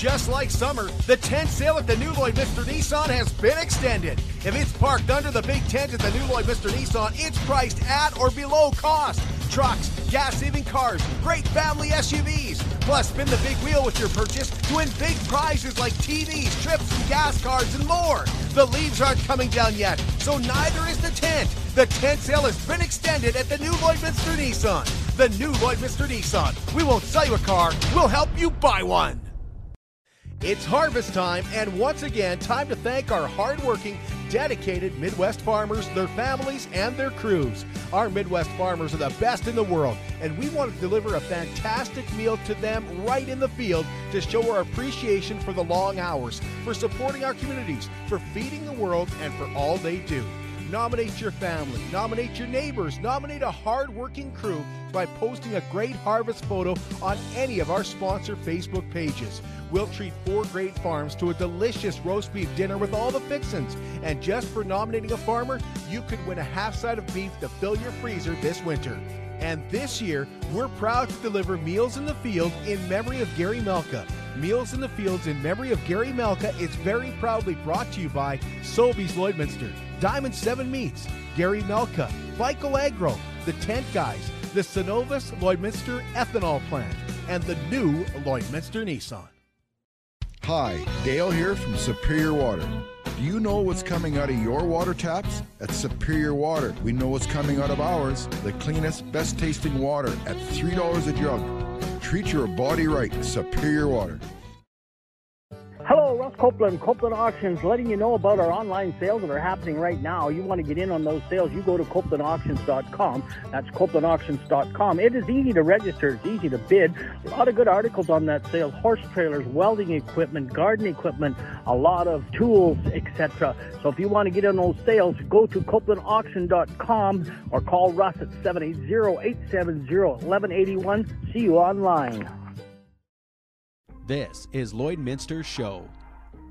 Just like summer, the tent sale at the new Lloydminster Nissan has been extended. If it's parked under the big tent at the new Lloydminster Nissan, it's priced at or below cost. Trucks, gas saving cars, great family SUVs. Plus, spin the big wheel with your purchase to win big prizes like TVs, trips, and gas cards, and more. The leaves aren't coming down yet, so neither is the tent. The tent sale has been extended at the new Lloydminster Nissan. The new Lloydminster Nissan. We won't sell you a car, we'll help you buy one. It's harvest time, and once again, time to thank our hardworking, dedicated Midwest farmers, their families, and their crews. Our Midwest farmers are the best in the world, and we want to deliver a fantastic meal to them right in the field to show our appreciation for the long hours, for supporting our communities, for feeding the world, and for all they do. Nominate your family, nominate your neighbors, nominate a hard-working crew by posting a great harvest photo on any of our sponsor Facebook pages. We'll treat four great farms to a delicious roast beef dinner with all the fixins. And just for nominating a farmer, you could win a half side of beef to fill your freezer this winter. And this year, we're proud to deliver Meals in the Field in memory of Gary Melka. Meals in the Fields in memory of Gary Melka is very proudly brought to you by Sobeys Lloydminster, Diamond 7 Meats, Gary Melka, Vico Agro, The Tent Guys, the Cenovus Lloydminster Ethanol Plant, and the new Lloydminster Nissan. Hi, Dale here from Superior Water. Do you know what's coming out of your water taps? At Superior Water, we know what's coming out of ours. The cleanest, best tasting water at $3 a jug. Treat your body right, Superior Water. Copeland, Copeland Auctions, letting you know about our online sales that are happening right now. You want to get in on those sales, you go to copelandauctions.com. That's copelandauctions.com. It is easy to register, it's easy to bid. A lot of good articles on that sale horse trailers, welding equipment, garden equipment, a lot of tools, etc. So if you want to get in on those sales, go to copelandauction.com or call Russ at 780 870 1181. See you online. This is Lloydminster's Show.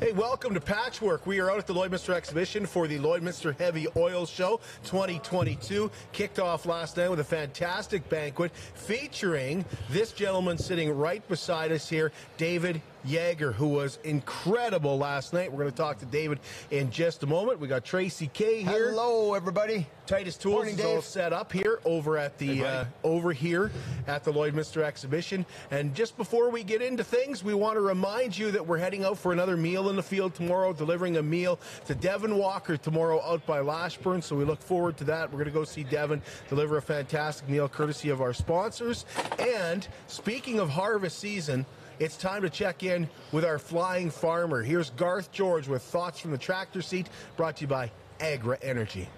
Hey, welcome to Patchwork. We are out at the Lloydminster Exhibition for the Lloydminster Heavy Oil Show 2022. Kicked off last night with a fantastic banquet featuring this gentleman sitting right beside us here, David Yager, who was incredible last night. We're going to talk to David in just a moment. We got Tracy K here. Hello, everybody. Titus Tools Morning, is all Dave. set up here over at the Hey, uh, over here at the Lloydminster Exhibition. And just before we get into things, we want to remind you that we're heading out for another meal in the field tomorrow, delivering a meal to Devin Walker tomorrow out by Lashburn. So we look forward to that. We're going to go see Devin deliver a fantastic meal courtesy of our sponsors. And speaking of harvest season. It's time to check in with our flying farmer. Here's Garth George with thoughts from the tractor seat, brought to you by Agra Energy.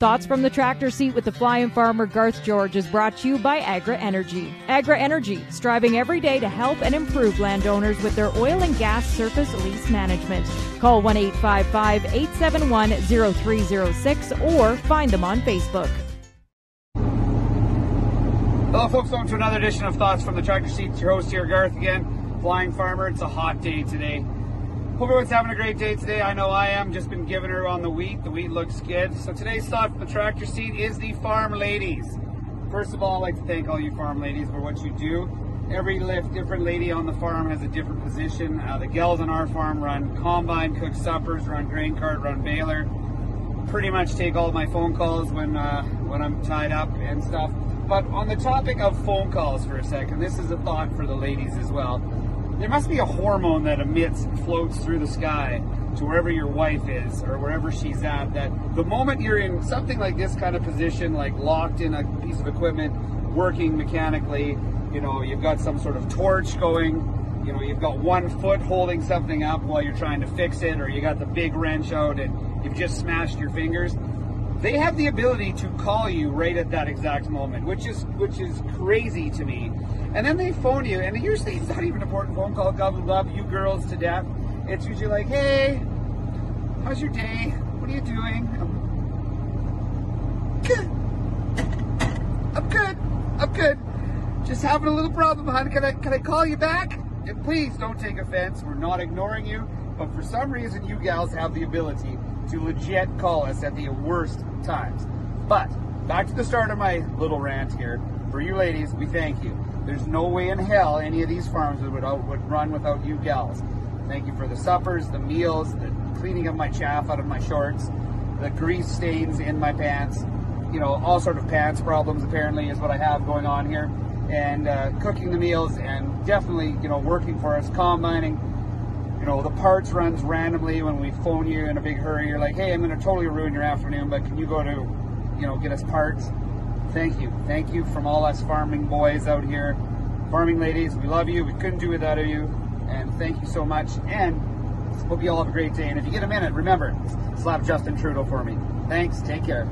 Thoughts from the tractor seat with the flying farmer Garth George is brought to you by Agra Energy. Agra Energy, striving every day to help and improve landowners with their oil and gas surface lease management. Call 1 855 871 0306 or find them on Facebook. Hello, folks. Welcome to another edition of Thoughts from the Tractor Seat. Your host here, Garth, again. Flying Farmer. It's a hot day today. Hope everyone's having a great day today. I know I am. Just been giving her on the wheat. The wheat looks good. So today's thought from the Tractor Seat is the farm ladies. First of all, I'd like to thank all you farm ladies for what you do. Every lift, different lady on the farm has a different position. Uh, the gals on our farm run combine, cook suppers, run grain cart, run baler. Pretty much take all my phone calls when uh, when I'm tied up and stuff. But on the topic of phone calls for a second, this is a thought for the ladies as well. There must be a hormone that emits, floats through the sky to wherever your wife is or wherever she's at. That the moment you're in something like this kind of position, like locked in a piece of equipment, working mechanically, you know, you've got some sort of torch going, you know, you've got one foot holding something up while you're trying to fix it, or you got the big wrench out and you've just smashed your fingers they have the ability to call you right at that exact moment, which is which is crazy to me. And then they phone you, and usually it's not even an important phone call. God love you girls to death. It's usually like, "Hey, how's your day? What are you doing?" Good. I'm good. I'm good. Just having a little problem, hon. Can I can I call you back? And please don't take offense. We're not ignoring you, but for some reason, you gals have the ability to legit call us at the worst times. But back to the start of my little rant here. For you ladies, we thank you. There's no way in hell any of these farms would, would run without you gals. Thank you for the suppers, the meals, the cleaning of my chaff out of my shorts, the grease stains in my pants, you know, all sort of pants problems apparently is what I have going on here. And uh, cooking the meals and definitely, you know, working for us, combining. You know, the parts runs randomly when we phone you in a big hurry. You're like, hey, I'm going to totally ruin your afternoon, but can you go to, you know, get us parts? Thank you. Thank you from all us farming boys out here. Farming ladies, we love you. We couldn't do without you. And thank you so much. And hope you all have a great day. And if you get a minute, remember, slap Justin Trudeau for me. Thanks. Take care.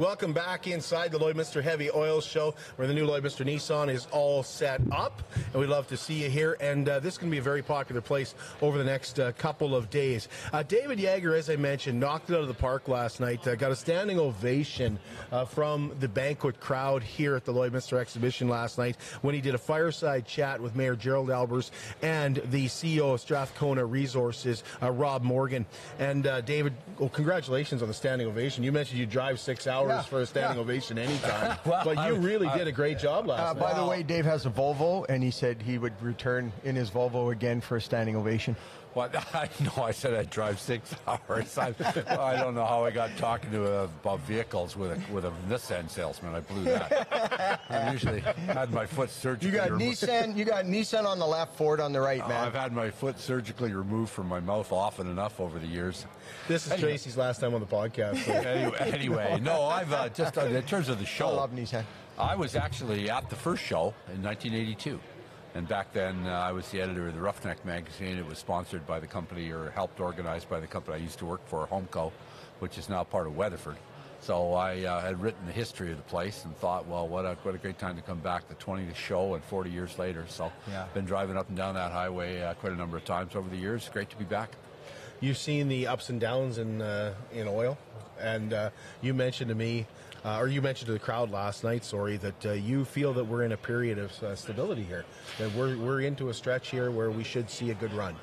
Welcome back inside the Lloydminster Heavy Oil Show, where the new Lloydminster Nissan is all set up, and we'd love to see you here. And uh, this is going to be a very popular place over the next uh, couple of days. Uh, David Yager, as I mentioned, knocked it out of the park last night. Uh, got a standing ovation uh, from the banquet crowd here at the Lloydminster Exhibition last night when he did a fireside chat with Mayor Gerald Aalbers and the CEO of Strathcona Resources, uh, Rob Morgan. And David, well, congratulations on the standing ovation. You mentioned you drive six hours yeah. for a standing yeah. ovation anytime. well, but you really did a great job last uh, night. By the way, Dave has a Volvo, and he said he would return in his Volvo again for a standing ovation. What? I know I said I'd drive six hours. I, I don't know how I got talking to uh, about vehicles with a with a Nissan salesman. I blew that. I usually had my foot surgically. You got removed. Nissan. You got Nissan on the left, Ford on the right, man. Uh, I've had my foot surgically removed from my mouth often enough over the years. This is anyway. Tracy's last time on the podcast. So. anyway, anyway, no, I've uh, just uh, in terms of the show. I love Nissan. I was actually at the first show in 1982. And back then, uh, I was the editor of the Roughneck magazine. It was sponsored by the company or helped organized by the company I used to work for, Homco, which is now part of Weatherford. So I uh, had written the history of the place and thought, well, what a, what a great time to come back. The 20th show and 40 years later. So yeah. I've been driving up and down that highway uh, quite a number of times over the years. Great to be back. You've seen the ups and downs in uh, in oil, and uh, you mentioned to me uh, or you mentioned to the crowd last night, sorry, that uh, you feel that we're in a period of uh, stability here, that we're, we're into a stretch here where we should see a good run.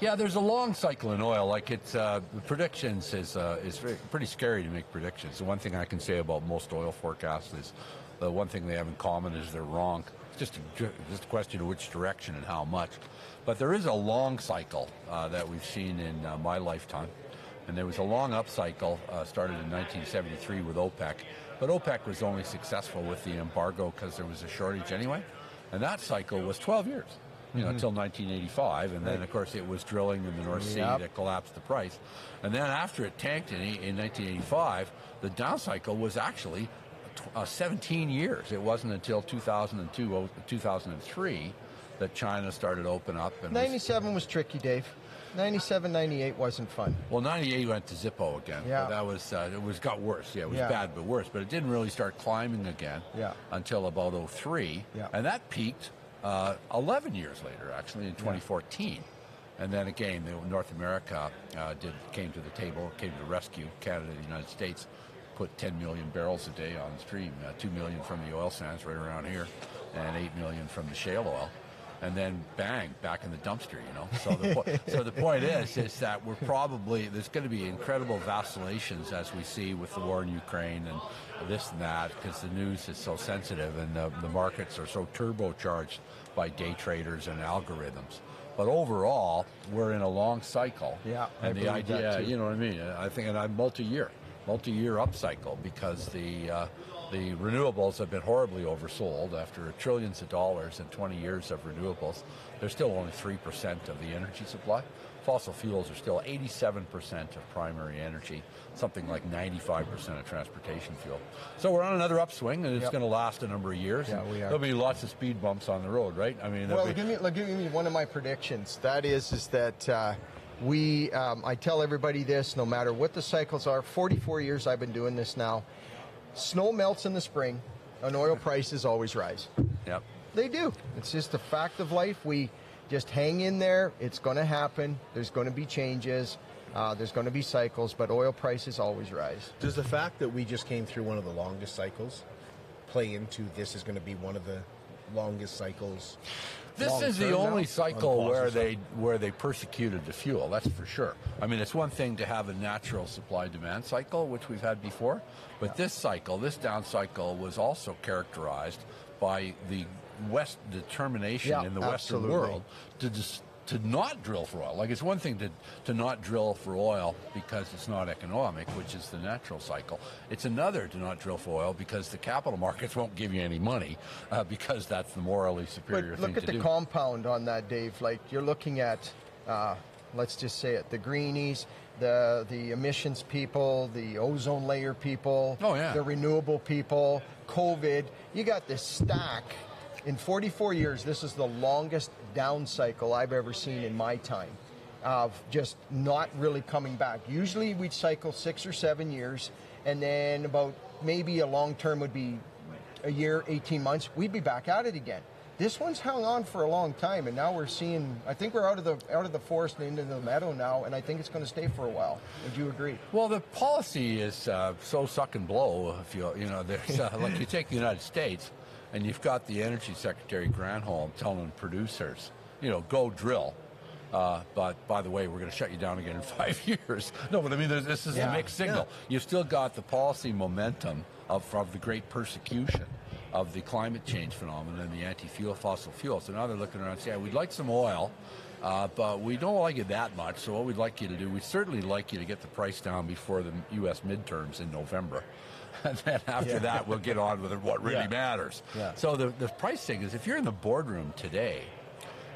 Yeah, there's a long cycle in oil. Like it's uh, predictions is uh, is pretty scary to make predictions. The one thing I can say about most oil forecasts is the one thing they have in common is they're wrong. It's just a, just a question of which direction and how much. But there is a long cycle uh, that we've seen in uh, my lifetime. And there was a long upcycle uh, started in 1973 with OPEC. But OPEC was only successful with the embargo because there was a shortage anyway. And that cycle was 12 years, you know, until 1985. And then, of course, it was drilling in the North Sea yep. that collapsed the price. And then after it tanked in, in 1985, the down cycle was actually uh, 17 years. It wasn't until 2002, 2003 that China started to open up. And 97 was, was tricky, Dave. 97, 98 wasn't fun. Well, 98 went to Zippo again. Yeah. That was, uh, it was got worse. Yeah, it was yeah. bad but worse. But it didn't really start climbing again yeah. until about 03. Yeah. And that peaked uh, 11 years later, actually, in 2014. Yeah. And then again, North America uh, did came to the table, came to rescue. Canada and the United States put 10 million barrels a day on stream, uh, 2 million from the oil sands right around here, and 8 million from the shale oil and then bang, back in the dumpster, you know. So the, so the point is, is that we're probably, there's going to be incredible vacillations as we see with the war in Ukraine and this and that, because the news is so sensitive and the, the markets are so turbocharged by day traders and algorithms. But overall, we're in a long cycle. Yeah, and I the idea, you know what I mean? I think, and I'm multi-year, multi-year upcycle because the uh, the renewables have been horribly oversold after trillions of dollars and 20 years of renewables. They're still only 3% of the energy supply. Fossil fuels are still 87% of primary energy, something like 95% of transportation fuel. So we're on another upswing, and it's yep. going to last a number of years. Yeah, we are. There'll be lots of speed bumps on the road, right? I mean, well, be... give me, give me one of my predictions. That is, is that. Uh, we, um, I tell everybody this, no matter what the cycles are, 44 years I've been doing this now, Snow melts in the spring, and oil prices always rise. Yep. They do. It's just a fact of life. We just hang in there. It's going to happen. There's going to be changes. Uh, there's going to be cycles, but oil prices always rise. Does the fact that we just came through one of the longest cycles play into this is going to be one of the longest cycles. This is the only now, cycle on where they where they persecuted the fuel. That's for sure. I mean, it's one thing to have a natural supply demand cycle, which we've had before, but this cycle, this down cycle, was also characterized by the West determination Yeah, in the Western world to just to not drill for oil. Like it's one thing to, to not drill for oil because it's not economic, which is the natural cycle. It's another to not drill for oil because the capital markets won't give you any money uh, because that's the morally superior But thing look at the do. compound on that, Dave. Like you're looking at, uh, let's just say it, the greenies, the the emissions people, the ozone layer people, Oh, yeah. the renewable people, COVID. You got this stack. In 44 years, this is the longest down cycle I've ever seen in my time of just not really coming back. Usually we'd cycle six or seven years, and then about maybe a long term would be a year, 18 months, we'd be back at it again. This one's hung on for a long time, and now we're seeing. I think we're out of the out of the forest and into the meadow now, and I think it's going to stay for a while. Would you agree? Well, the policy is uh, so suck and blow. If you you know, there's uh, like you take the United States, and you've got the Energy Secretary Granholm telling producers, you know, go drill. Uh, but by the way, we're going to shut you down again in five years. No, but I mean, this is Yeah, a mixed signal. You've still got the policy momentum of, of the great persecution of the climate change phenomenon and the anti-fuel fossil fuel. So now they're looking around and saying, we'd like some oil, uh, but we don't like it that much. So what we'd like you to do, we'd certainly like you to get the price down before the U.S. midterms in November. And then after that, we'll get on with what really Yeah. matters. Yeah. So the, the price thing is if you're in the boardroom today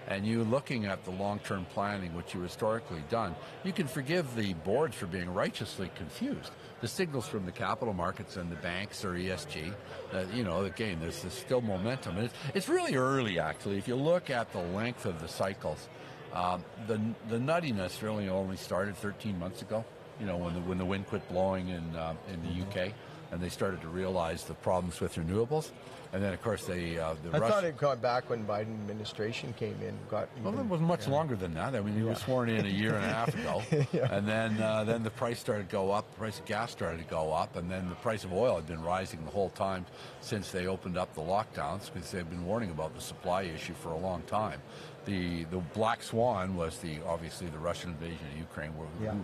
and you're looking at the long-term planning, which you historically done, you can forgive the boards for being righteously confused. The signals from the capital markets and the banks or ESG, uh, you know, again, there's, there's still momentum. And it's, it's really early, actually. If you look at the length of the cycles, um, the, the nuttiness really only started 13 months ago, you know, when the, when the wind quit blowing in, uh, in the UK and they started to realize the problems with renewables. And then, of course, they, uh, the I Russian- thought it got back when Biden administration came in. Got well, even- it was much longer than that. I mean, he was sworn in a year and a half ago, and then uh, then the price started to go up. The price of gas started to go up, and then the price of oil had been rising the whole time since they opened up the lockdowns because they've been warning about the supply issue for a long time. The the black swan was the obviously the Russian invasion of Ukraine, where Yeah.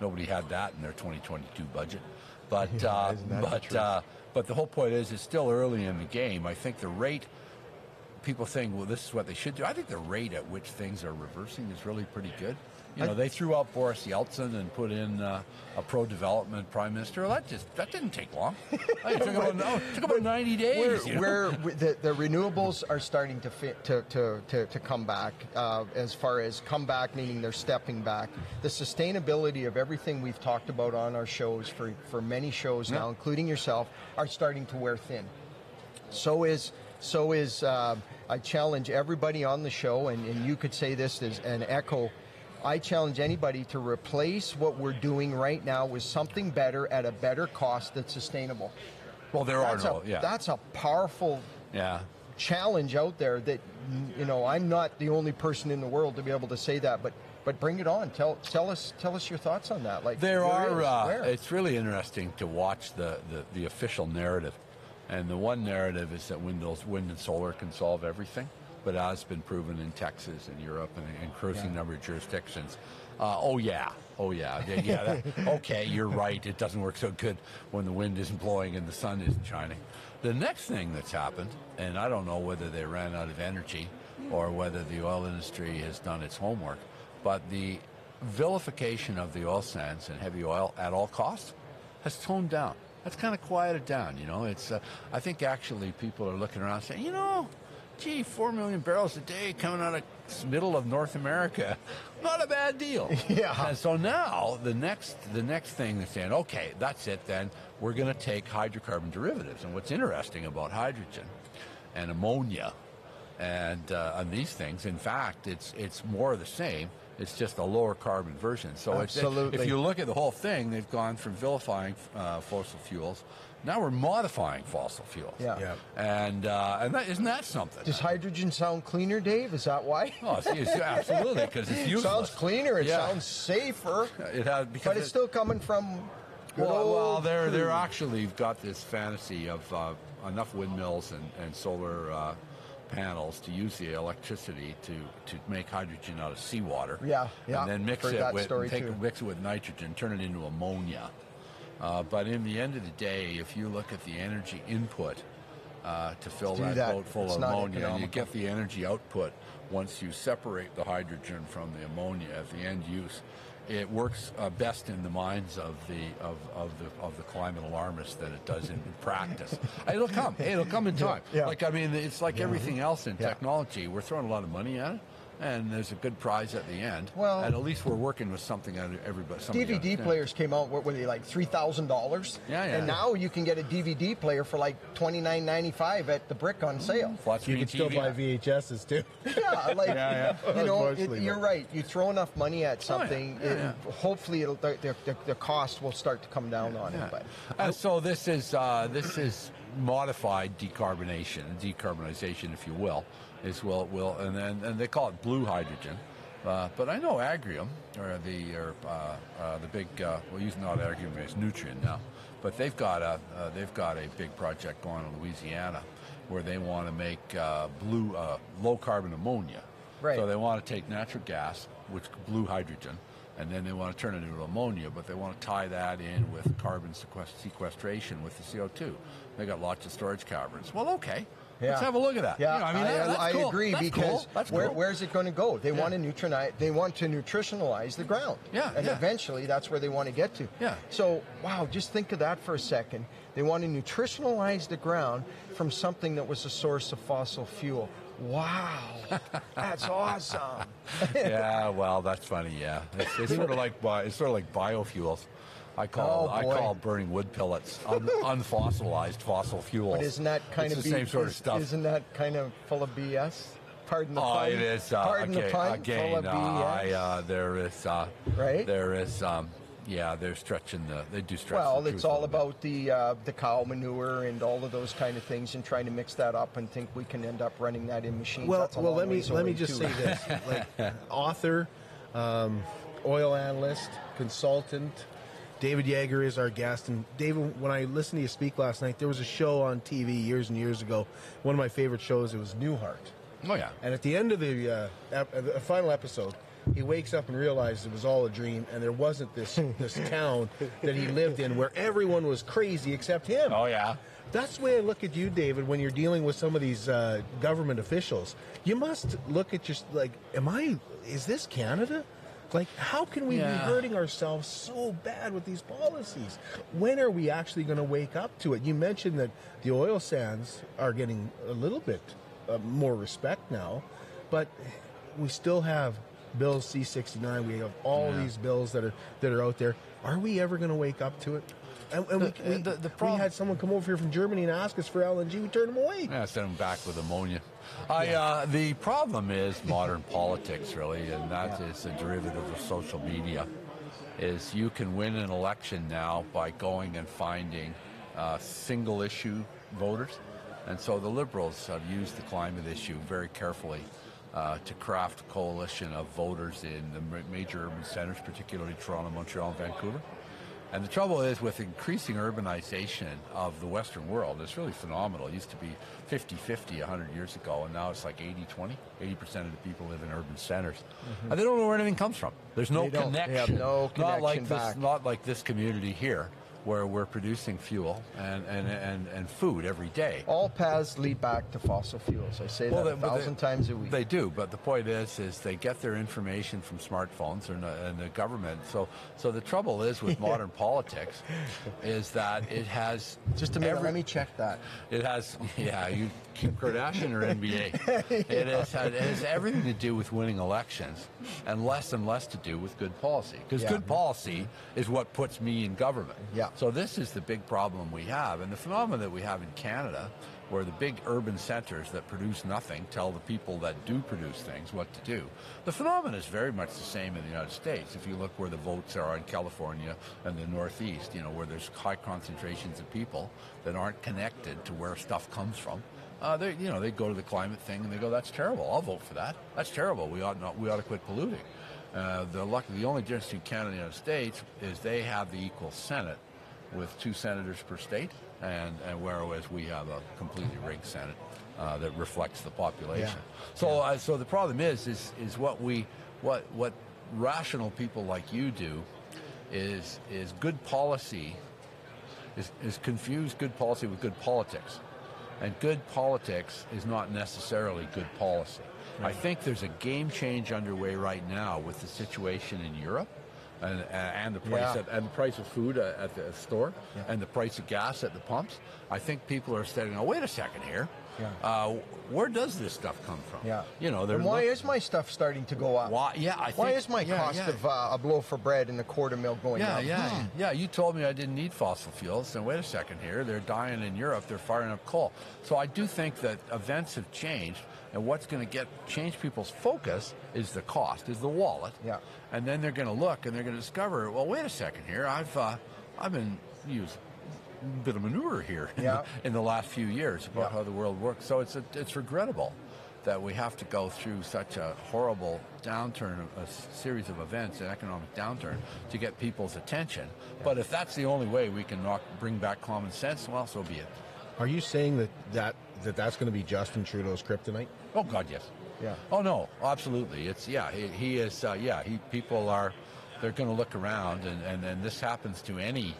nobody had that in their 2022 budget. But Yeah, uh, isn't the but uh, but the whole point is, it's still early in the game. I think the rate people think, well, this is what they should do. I think the rate at which things are reversing is really pretty good. You know, they threw out Boris Yeltsin and put in uh, a pro-development prime minister. Well, that just that didn't take long. It, took about, no, it took about ninety where, days. you know? where the, the renewables are starting to fit to, to, to, to come back uh, as far as come back meaning they're stepping back the sustainability of everything we've talked about on our shows for, for many shows now including yourself are starting to wear thin so is so is uh, I challenge everybody on the show, and, and you could say this as an echo. I challenge anybody to replace what we're doing right now with something better at a better cost that's sustainable. well, there That's are no, a yeah, that's a powerful yeah. challenge out there that you know I'm not the only person in the world to be able to say that, but but bring it on. Tell tell us tell us your thoughts on that. Like There are. Uh, it's really interesting to watch the, the, the official narrative, and the one narrative is that wind, wind and solar can solve everything, but as has been proven in Texas and Europe and an increasing number of jurisdictions. Uh, oh yeah, oh yeah, yeah. yeah that, okay, you're right. It doesn't work so good when the wind isn't blowing and the sun isn't shining. The next thing that's happened, and I don't know whether they ran out of energy or whether the oil industry has done its homework, but the vilification of the oil sands and heavy oil at all costs has toned down. That's kind of quieted down, you know. It's uh, I think actually people are looking around saying, you know, gee, four million barrels a day coming out of the middle of North America, not a bad deal. Yeah. And so now the next the next thing is saying, okay, that's it. Then we're going to take hydrocarbon derivatives. And what's interesting about hydrogen and ammonia and uh, on these things, in fact, it's it's more of the same. It's just a lower carbon version. So Absolutely. if you look at the whole thing, they've gone from vilifying uh, fossil fuels. Now we're modifying fossil fuels. Yeah. Yeah. And uh, and that, isn't that something? Does hydrogen sound cleaner, Dave? Is that why? oh, it's, it's absolutely because it's useless. sounds cleaner. It Yeah. sounds safer. It has because But it's it- still coming from. Well, well, they're they're actually got this fantasy of uh, enough windmills and, and solar uh, panels to use the electricity to, to make hydrogen out of seawater. Yeah, yeah, And then mix heard it with take, too. mix it with nitrogen, turn it into ammonia. Uh, but in the end of the day, if you look at the energy input uh, to fill that, that. boat full It's of ammonia, and you get the energy output once you separate the hydrogen from the ammonia at the end use. It works uh, best in the minds of the of, of the of the climate alarmists than it does in practice. It'll come. It'll come in time. Yeah. Like I mean, it's like everything else in Yeah. technology. We're throwing a lot of money at it, and there's a good prize at the end. Well- and at least we're working with something that everybody. somebody DVD understands. players came out. What were they like three thousand dollars? Yeah, yeah. And now you can get a DVD player for like twenty nine ninety five at the brick on sale. Flat You screen can still TV. buy VHSs too. Yeah, like Yeah, yeah. you know, it, Unfortunately, you're right. You throw enough money at something, yeah, it, yeah. hopefully it'll, the, the, the, the cost will start to come down on Yeah. it. But And so this is uh, this is modified decarbonation, decarbonization, if you will, is will will, and then and they call it blue hydrogen. Uh, but I know Agrium, or the or uh, uh, the big uh, well, using not Agrium, it's Nutrien now, but they've got a uh, they've got a big project going in Louisiana where they want to make uh, blue uh, low carbon ammonia. Right. So they want to take natural gas, which blue hydrogen, and then they want to turn it into ammonia, but they want to tie that in with carbon sequestration with the CO2. They got lots of storage caverns. Well, okay. Let's have a look at that. Yeah, You know, I mean, I, that- I cool. agree That's because cool. Where, cool. where's it going to go? They Yeah. want to nutrinize. They want to nutritionalize the ground. Yeah, and yeah. eventually that's where they want to get to. Yeah. So wow, just think of that for a second. They want to nutritionalize the ground from something that was a source of fossil fuel. Wow, that's awesome. yeah, well, that's funny. Yeah, it's, it's sort of like it's sort of like biofuels. I call Oh, I call burning wood pellets un, unfossilized fossil fuels. But isn't that kind it's of the B- same sort of is- stuff? Isn't that kind of full of BS? Pardon the Oh, pun. it is. Uh, Pardon okay, the pun. again, full of uh, BS. I, uh, there is. Uh, Right? There is. Um, yeah, they're stretching the. They do stretch. Well, the it's all about the uh, the cow manure and all of those kind of things, and trying to mix that up and think we can end up running that in machines. Well, That's a well, let me let me just too. say this: like author, um, oil analyst, consultant. David Yager is our guest, and David, when I listened to you speak last night, there was a show on TV years and years ago. One of my favorite shows. It was Newhart, Oh yeah. and at the end of the, uh, ep- the final episode, he wakes up and realizes it was all a dream, and there wasn't this this town that he lived in where everyone was crazy except him. Oh yeah. That's the way I look at you, David, when you're dealing with some of these uh, government officials. You must look at just like, am I, is this Canada? Like, how can we be hurting ourselves so bad with these policies? When are we actually going to wake up to it? You mentioned that the oil sands are getting a little bit uh, more respect now, but we still have Bill C69. We have all these bills that are that are out there. Are we ever going to wake up to it? And, and The- we, we, the- the we had someone come over here from Germany and ask us for LNG. We turned them away. Yeah, send them back with ammonia. I, uh, the problem is modern politics, really, and that is a derivative of social media. Is you can win an election now by going and finding uh, single issue voters, and so the Liberals have used the climate issue very carefully uh, to craft a coalition of voters in the major urban centers, particularly Toronto, Montreal, and Vancouver. And the trouble is with increasing urbanization of the Western world, it's really phenomenal. It used to be 50-50 100 years ago, and now it's like 80-20. 80% of the people live in urban centers. Mm-hmm. And they don't know where anything comes from. There's no. They don't. They have connection. no Not like connection this, not like this community here, where we're producing fuel and, and, and, and food every day. All paths lead back to fossil fuels. I say that a thousand they- times a week. They do, but the point is, is they get their information from smartphones and, and the government. So, so the trouble is with modern politics, is that it has Just a minute, every- let me check that. It has, yeah, you Kim Kardashian or NBA. It has, it has everything to do with winning elections, and less and less to do with good policy. Because Yeah. good policy is what puts me in government. Yeah. So this is the big problem we have, and the phenomenon that we have in Canada, where the big urban centers that produce nothing tell the people that do produce things what to do. The phenomenon is very much the same in the United States. If you look where the votes are in California and the Northeast, you know, where there's high concentrations of people that aren't connected to where stuff comes from. Uh, they, you know, they go to the climate thing and they go, "That's terrible. I'll vote for that. That's terrible. We ought not. We ought to quit polluting." Uh, the luck, the only difference between Canada and the United States is they have the equal Senate, with two senators per state, and, and whereas we have a completely rigged Senate uh, that reflects the population. So, uh, so the problem is, is, is what we, what, what rational people like you do, is is good policy, is, is confuse good policy with good politics, and good politics is not necessarily good policy. I think there's a game change underway right now with the situation in Europe and, and the price Yeah. of, and the price of food uh, at the store and the price of gas at the pumps. I think people are saying, "Oh, wait a second here. Uh, where does this stuff come from? Yeah. You know, And why is my stuff starting to go up? Why? Yeah, I Why think- is my yeah, cost yeah. of uh, a loaf of bread and a quart of milk going Yeah, up? yeah, Hmm. yeah. You told me I didn't need fossil fuels. Then wait a second here. They're dying in Europe. They're firing up coal. So I do think that events have changed, and what's going to get change people's focus is the cost, is the wallet. Yeah. And then they're going to look and they're going to discover. Well, wait a second here. I've uh, I've been used a bit of manure here in, Yeah. the, in the last few years about Yeah. how the world works. So it's a, it's regrettable that we have to go through such a horrible downturn, a series of events, an economic downturn, to get people's attention. But if that's the only way we can knock, bring back common sense, well, so be it. Are you saying that, that, that that's going to be Justin Trudeau's kryptonite? Oh God, yes. Yeah. Oh no, absolutely. It's yeah. He, he is. Uh, yeah. He people are. They're going to look around, and, and and this happens to any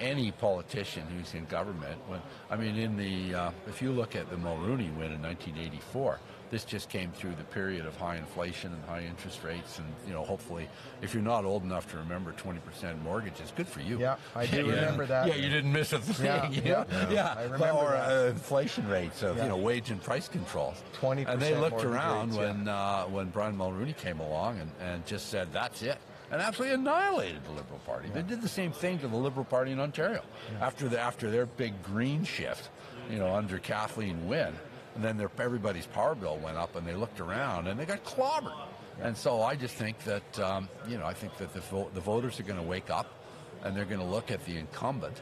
any politician who's in government. When I mean, in the uh, if you look at the Mulroney win in 1984, this just came through the period of high inflation and high interest rates, and you know, hopefully, if you're not old enough to remember 20% mortgages, good for you. Yeah, I do remember that. Yeah, you didn't miss a thing. Yeah, yeah, know? yeah. I remember or. Uh, inflation rates of Yeah. you know wage and price controls. 20% And they looked around rates, yeah. when uh, when Brian Mulroney came along and, and just said that's it. And absolutely annihilated the Liberal Party. They did the same thing to the Liberal Party in Ontario after the, after their big green shift, you know, under Kathleen Wynne, and then their, everybody's power bill went up, and they looked around and they got clobbered. And so I just think that um, you know I think that the vo- the voters are going to wake up, and they're going to look at the incumbent,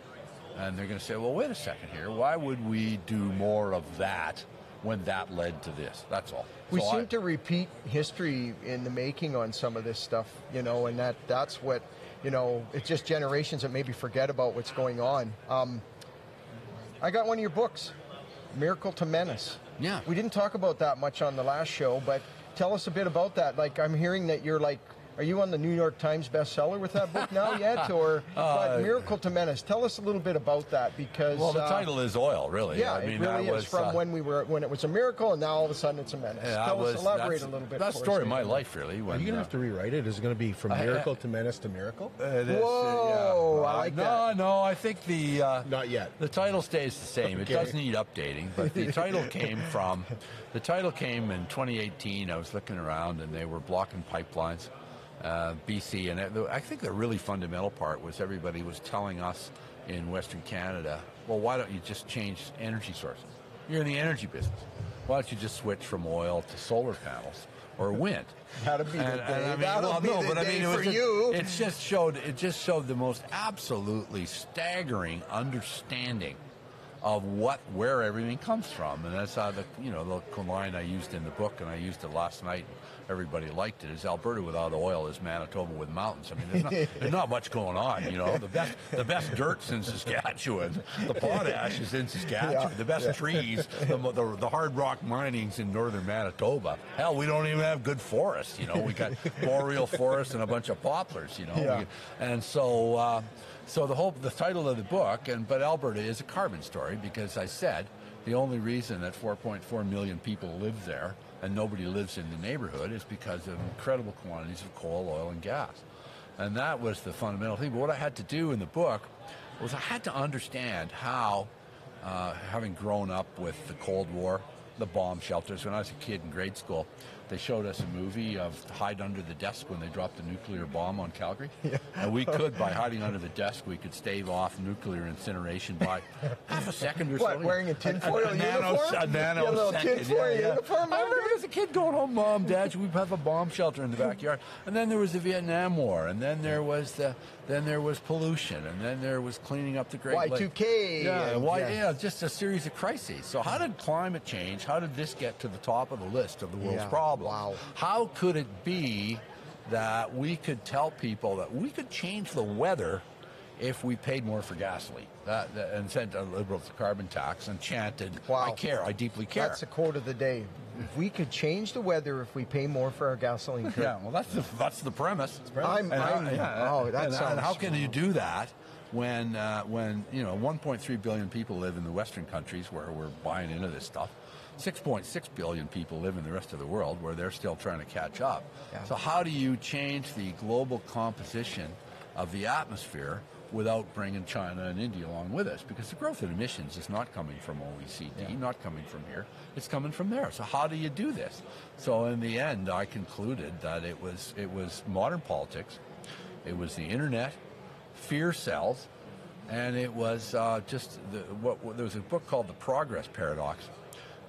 and they're going to say, well, wait a second here, why would we do more of that when that led to this? That's all. We So seem I- to repeat history in the making on some of this stuff, you know, and that that's what, you know, it's just generations that maybe forget about what's going on. Um, I got one of your books, Miracle to Menace. Yeah. We didn't talk about that much on the last show, but tell us a bit about that. Like, I'm hearing that you're like, are you on the New York Times bestseller with that book now yet, or but Miracle to Menace? Tell us a little bit about that because Uh, well, the uh, title is oil, really. Yeah, I mean, it really that is was, from uh, when we were when it was a miracle, and now all of a sudden it's a menace. yeah, Tell that us, elaborate a little bit. That's for story us, of my life, really. Are you going to uh, have to rewrite it? Is it going to be from I- miracle to menace to miracle? It is, uh, Whoa, I like no, that. no, I think the uh, Not yet. The title stays the same. Okay. It does need updating, but the title came from the title came in 2018. I was looking around and they were blocking pipelines, uh, BC, and it, I think the really fundamental part was everybody was telling us in Western Canada, well, why don't you just change energy sources? You're in the energy business. Why don't you just switch from oil to solar panels or wind? That'll be the And- and day. I mean, That'll well, be no, the but I mean, it for just- you. It just showed. It just showed the most absolutely staggering understanding of what where everything comes from, and that's how the you know the line I used in the book, and I used it last night. Everybody liked it. Is Alberta without oil is Manitoba with mountains. I mean, there's not, there's not much going on. You know, the best the best dirt's in Saskatchewan. The potash is in Saskatchewan. Yeah, the best yeah. trees, the, the, the hard rock mining's in northern Manitoba. Hell, we don't even have good forests. You know, we got boreal forests and a bunch of poplars. You know, Yeah. And so uh, so the whole the title of the book and but Alberta is a carbon story because I said the only reason that 4.4 million people live there and nobody lives in the neighborhood is because of incredible quantities of coal, oil, and gas. And that was the fundamental thing. But what I had to do in the book was I had to understand how, uh, having grown up with the Cold War, the bomb shelters, when I was a kid in grade school, they showed us a movie of hide under the desk when they dropped a nuclear bomb on Calgary. And we could, by hiding under the desk, we could stave off nuclear incineration by half a second or so. What, wearing a tinfoil a uniform? A nano Yeah, a tinfoil yeah, yeah. uniform I remember as a kid going home, Mom, Dad, we have a bomb shelter in the backyard. And then there was the Vietnam War, and then there was the, then there was pollution, and then there was cleaning up the Great Lakes. Y2K, Yeah, and- why, yeah. yeah, just a series of crises. So how did climate change? How did this get to the top of the list of the world's Yeah, problems? wow. How could it be that we could tell people that we could change the weather if we paid more for gasoline that, that- and sent uh, a liberal carbon tax and chanted, Wow. I care, I deeply care. That's the quote of the day. If we could change the weather if we pay more for our gasoline. yeah, well, that's the, that's the premise. I'm- And, I'm- oh, that and, sounds and how can you do that when, uh, when you know, 1.3 billion people live in the Western countries where we're buying into this stuff? 6.6 billion people live in the rest of the world where they're still trying to catch up. Yeah. So how do you change the global composition of the atmosphere without bringing China and India along with us? Because the growth in emissions is not coming from OECD, not coming from here. It's coming from there. So how do you do this? So in the end, I concluded that it was it was modern politics, it was the internet, fear sells, and it was uh, just the, what, what there was a book called The Progress Paradox,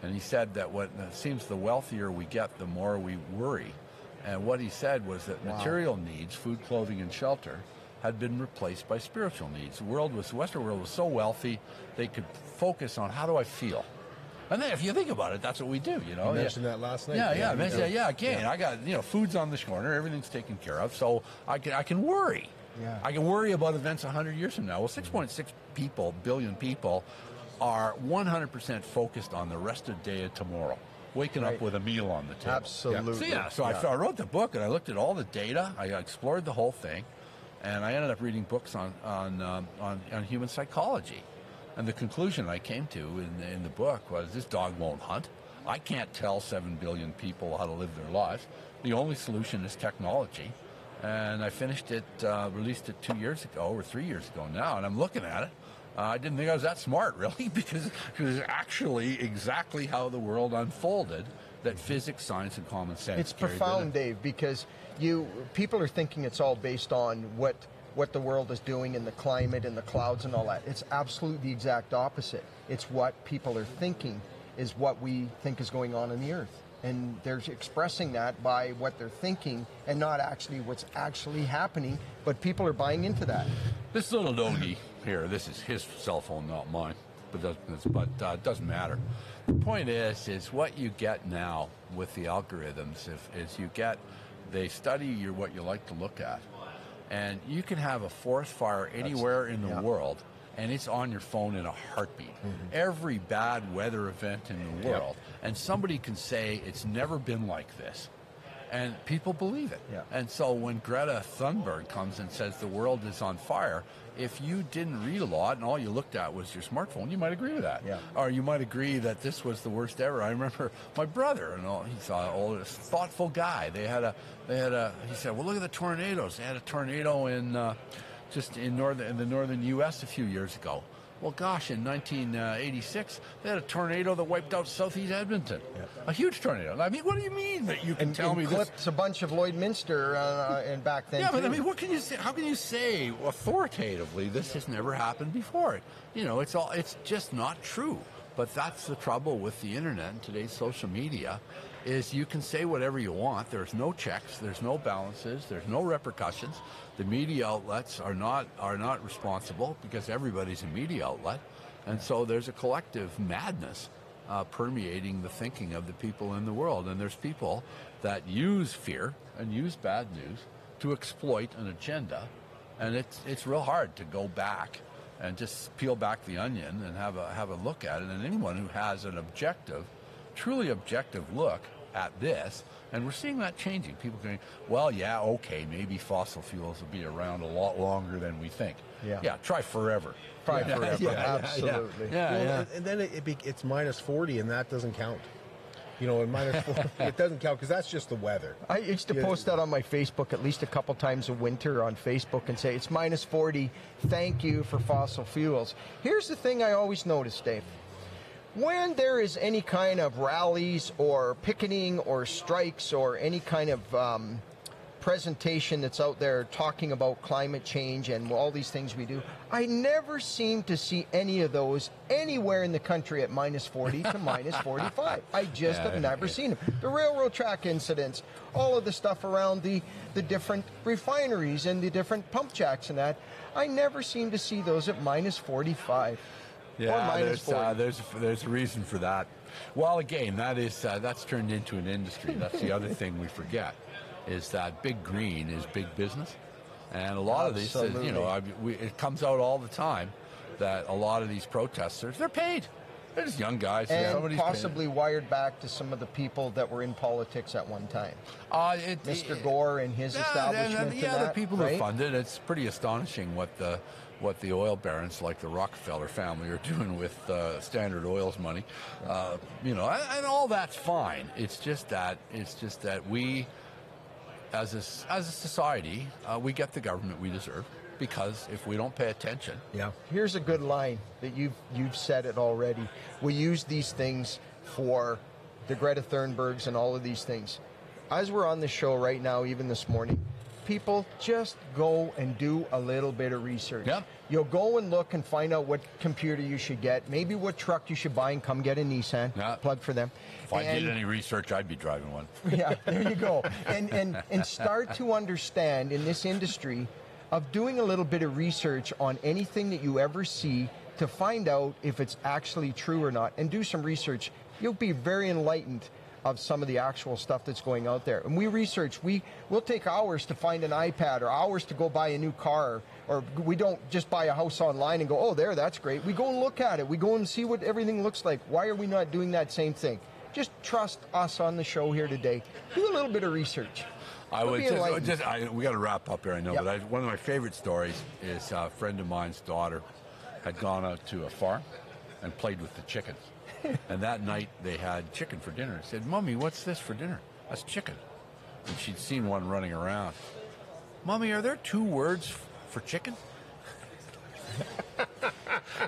and he said that what it seems the wealthier we get, the more we worry. And what he said was that material needs, food, clothing, and shelter, had been replaced by spiritual needs. The world was, the Western world was so wealthy, they could focus on how do I feel. And then, if you think about it, that's what we do. You know, You Yeah. mentioned that last night. Yeah, yeah, Yeah, yeah. yeah. yeah, Again, I got you know, food's on this corner, everything's taken care of, so I can I can worry. Yeah. I can worry about events 100 years from now. Well, 6.6 people, billion people, are 100% focused on the rest of the day of tomorrow, waking Right. up with a meal on the table. Absolutely. So yeah, so Yeah. so I wrote the book and I looked at all the data. I explored the whole thing, and I ended up reading books on on um, on, on human psychology. And the conclusion I came to in, in the book was this dog won't hunt. I can't tell seven billion people how to live their lives. The only solution is technology. And I finished it, uh, released it two years ago or three years ago now, and I'm looking at it. Uh, I didn't think I was that smart, really, because it was actually exactly how the world unfolded that physics, science, and common sense. It's profound, it. Dave, because you people are thinking it's all based on what what the world is doing in the climate and the clouds and all that. It's absolutely the exact opposite. It's what people are thinking is what we think is going on in the earth. And they're expressing that by what they're thinking and not actually what's actually happening, but people are buying into that. This little doggy here, this is his cell phone, not mine, but doesn't, but uh, it doesn't matter. The point is, is what you get now with the algorithms if, is you get, they study your what you like to look at, and you can have a forest fire anywhere in the yeah. world, and it's on your phone in a heartbeat. Mm-hmm. Every bad weather event in the world, and somebody can say it's never been like this and people believe it. Yeah. And so when Greta Thunberg comes and says the world is on fire, if you didn't read a lot and all you looked at was your smartphone, you might agree with that. Yeah. Or you might agree that this was the worst ever. I remember my brother, and all, he's an old, thoughtful guy. They had a, they had a. He said, "Well, look at the tornadoes. They had a tornado in, uh, just in northern in the northern U.S. a few years ago." Well, gosh, in 1986, they had a tornado that wiped out southeast Edmonton. A huge tornado. I mean, what do you mean that you can And, tell and me this? a bunch of Lloydminster uh, and back then. Yeah, but I mean, what can you say? How can you say authoritatively this has never happened before? You know, it's all it's just not true. But that's the trouble with the internet and today's social media is you can say whatever you want. There's no checks, there's no balances, there's no repercussions. The media outlets are not are not responsible because everybody's a media outlet. And so there's a collective madness uh, permeating the thinking of the people in the world. And there's people that use fear and use bad news to exploit an agenda. And it's, it's real hard to go back and just peel back the onion and have a, have a look at it. And anyone who has an objective, truly objective look at this, and we're seeing that changing. People going, well, yeah, okay, maybe fossil fuels will be around a lot longer than we think. Yeah. Yeah, try forever. Try Yeah, forever, yeah, yeah, absolutely. Yeah, Well, yeah. And, and then it, it be, it's minus 40, and that doesn't count. You know, and minus 40, it doesn't count because that's just the weather. I used to Yeah. post that on my Facebook at least a couple times a winter on Facebook and say, it's minus 40. Thank you for fossil fuels. Here's the thing I always notice, Dave. When there is any kind of rallies or picketing or strikes or any kind of um, presentation that's out there talking about climate change and all these things we do, I never seem to see any of those anywhere in the country at minus 40 to minus 45. I just Yeah, have never yeah. seen them. The railroad track incidents, all of the stuff around the, the different refineries and the different pump jacks and that, I never seem to see those at minus 45. Yeah, there's, 40. uh, there's there's a reason for that. Well, again, that is uh, that's turned into an industry. That's the other thing we forget, is that big green is big business. And a lot Absolutely. of these, you know, I, we, it comes out all the time that a lot of these protesters, they're paid. They're just young guys. And possibly wired back to some of the people that were in politics at one time. Uh, it, Mr. Gore and his Yeah, establishment. and, and, and yeah, the that, people right? who fund it. It's pretty astonishing what the what the oil barons like the Rockefeller family are doing with uh, Standard Oil's money. Uh, you know, and, and all that's fine. It's just that it's just that we, as a, as a society, uh, we get the government we deserve because if we don't pay attention, Yeah. Here's a good line that you've you've said it already. We use these things for the Greta Thunbergs and all of these things. As we're on the show right now, even this morning, people just go and do a little bit of research. Yep. You'll go and look and find out what computer you should get, maybe what truck you should buy, and come get a Nissan. Yeah. Plug for them. if I did any research, I'd be driving one. yeah, there you go. And and and start to understand in this industry of doing a little bit of research on anything that you ever see to find out if it's actually true or not and do some research. You'll be very enlightened of some of the actual stuff that's going out there. And we research, we will take hours to find an iPad or hours to go buy a new car or we don't just buy a house online and go, "Oh, there, that's great." We go and look at it. We go and see what everything looks like. Why are we not doing that same thing? Just trust us on the show here today. Do a little bit of research. I would just, oh, just I, we got to wrap up here, I know, Yep. but I, one of my favorite stories is a friend of mine's daughter had gone out to a farm and played with the chickens. And that night they had chicken for dinner. I said, Mommy, what's this for dinner? That's chicken. And she'd seen one running around. Mommy, are there two words f- for chicken?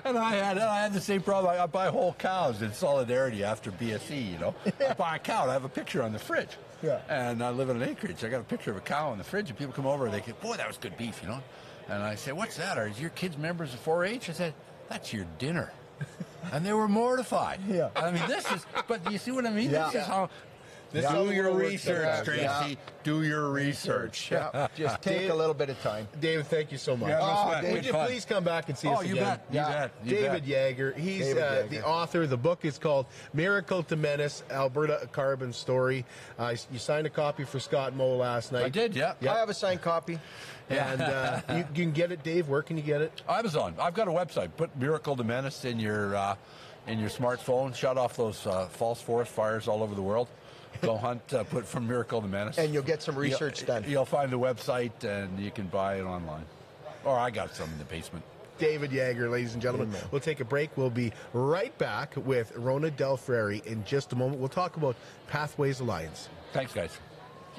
and I had I had the same problem. I, I buy whole cows in solidarity after BSE. You know, I buy a cow. and I have a picture on the fridge. Yeah. And I live in an acreage. I got a picture of a cow on the fridge, and people come over. And They go, "Boy, that was good beef," you know. And I say, "What's that? Are your kids members of 4-H?" I said, "That's your dinner." And they were mortified. Yeah. I mean, this is. But do you see what I mean? Yeah. This is how. This is do your research. Tracy. Yeah. Do your research. Yeah, just take a little bit of time. David, thank you so much. Yeah, Oh, sweat. David, Would you Fun. please come back and see Oh, us you again? bet. You bet. You David bet. Yager. He's David uh, Yager. the author. The book is called Miracle to Menace, Alberta Carbon Story. Uh, you signed a copy for Scott Moe last night. I did, yeah. I have a signed copy. And uh, you, you can get it, Dave. Where can you get it? Amazon. I've got a website. Put Miracle to Menace in your uh, in your smartphone. Shut off those uh, false forest fires all over the world. Go hunt. Uh, put from Miracle to Menace, And you'll get some research You'll- done. You'll find the website, and you can buy it online. Or I got some in the basement. David Yager, ladies and gentlemen. We'll take a break. We'll be right back with Rhona DelFrari in just a moment. We'll talk about Pathways Alliance. Thanks, guys.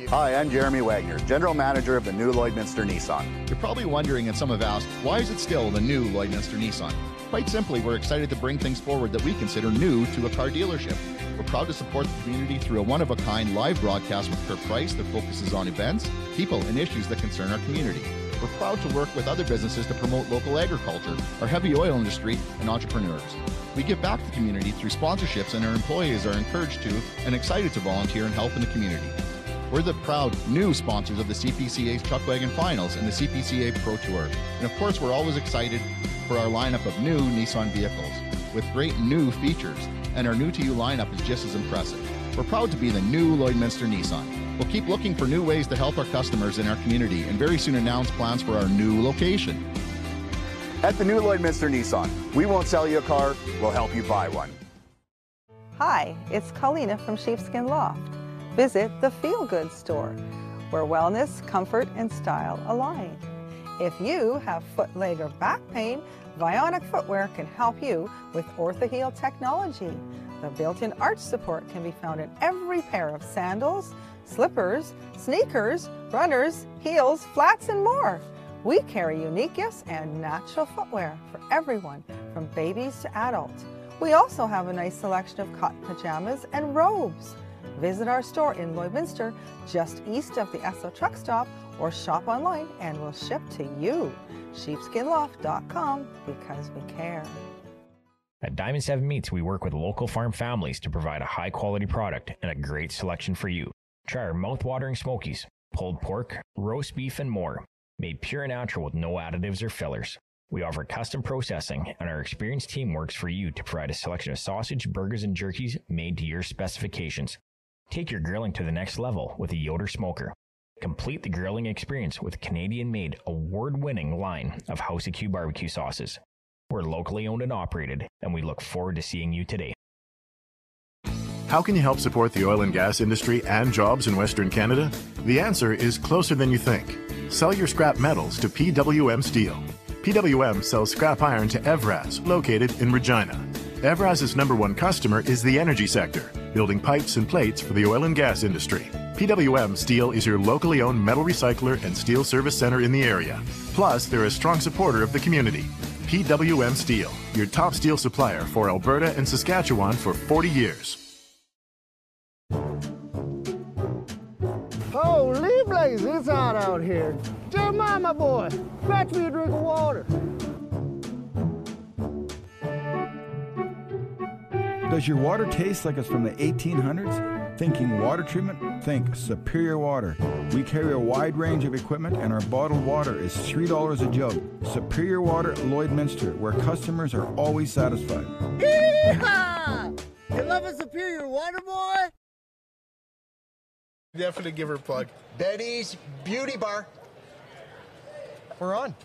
Hi, I'm Jeremy Wagner, General Manager of the new Lloydminster Nissan. You're probably wondering, and some have asked, why is it still the new Lloydminster Nissan? Quite simply, we're excited to bring things forward that we consider new to a car dealership. We're proud to support the community through a one of a kind live broadcast with Kurt Price that focuses on events, people, and issues that concern our community. We're proud to work with other businesses to promote local agriculture, our heavy oil industry, and entrepreneurs. We give back to the community through sponsorships, and our employees are encouraged to and excited to volunteer and help in the community. We're the proud new sponsors of the CPCA's Chuckwagon Finals and the CPCA Pro Tour. And of course, we're always excited for our lineup of new Nissan vehicles with great new features, and our new to you lineup is just as impressive. We're proud to be the new Lloydminster Nissan. We'll keep looking for new ways to help our customers in our community and very soon announce plans for our new location. At the new Lloydminster Nissan, we won't sell you a car, we'll help you buy one. Hi, it's Colina from Sheepskin Loft. Visit the Feel Good store, where wellness, comfort, and style align. If you have foot, leg, or back pain, Vionic Footwear can help you with OrthaHeel technology. The built-in arch support can be found in every pair of sandals, slippers, sneakers, runners, heels, flats, and more. We carry unique gifts and natural footwear for everyone, from babies to adults. We also have a nice selection of cotton pajamas and robes. Visit our store in Lloydminster, just east of the Esso truck stop, or shop online and we'll ship to you. Sheepskinloft.com because we care. At Diamond 7 Meats, we work with local farm families to provide a high quality product and a great selection for you. Try our mouth-watering smokies, pulled pork, roast beef, and more, made pure and natural with no additives or fillers. We offer custom processing, and our experienced team works for you to provide a selection of sausage, burgers, and jerkies made to your specifications. Take your grilling to the next level with a Yoder smoker. Complete the grilling experience with Canadian made, award winning line of House of Q barbecue sauces. We're locally owned and operated, and we look forward to seeing you today. How can you help support the oil and gas industry and jobs in Western Canada? The answer is closer than you think. Sell your scrap metals to PWM Steel. PWM sells scrap iron to Evraz, located in Regina. Evraz's number one customer is the energy sector, building pipes and plates for the oil and gas industry. PWM Steel is your locally owned metal recycler and steel service center in the area. Plus, they're a strong supporter of the community. PWM Steel, your top steel supplier for Alberta and Saskatchewan for 40 years. Holy blazes, it's hot out here. Jeremiah, my boy, fetch me a drink of water. Does your water taste like it's from the 1800s? Thinking water treatment? Think Superior Water. We carry a wide range of equipment and our bottled water is $3 a jug. Superior Water Lloydminster, where customers are always satisfied. Yeehaw! You love a superior water, boy? Definitely give her a plug. Betty's Beauty Bar. We're on.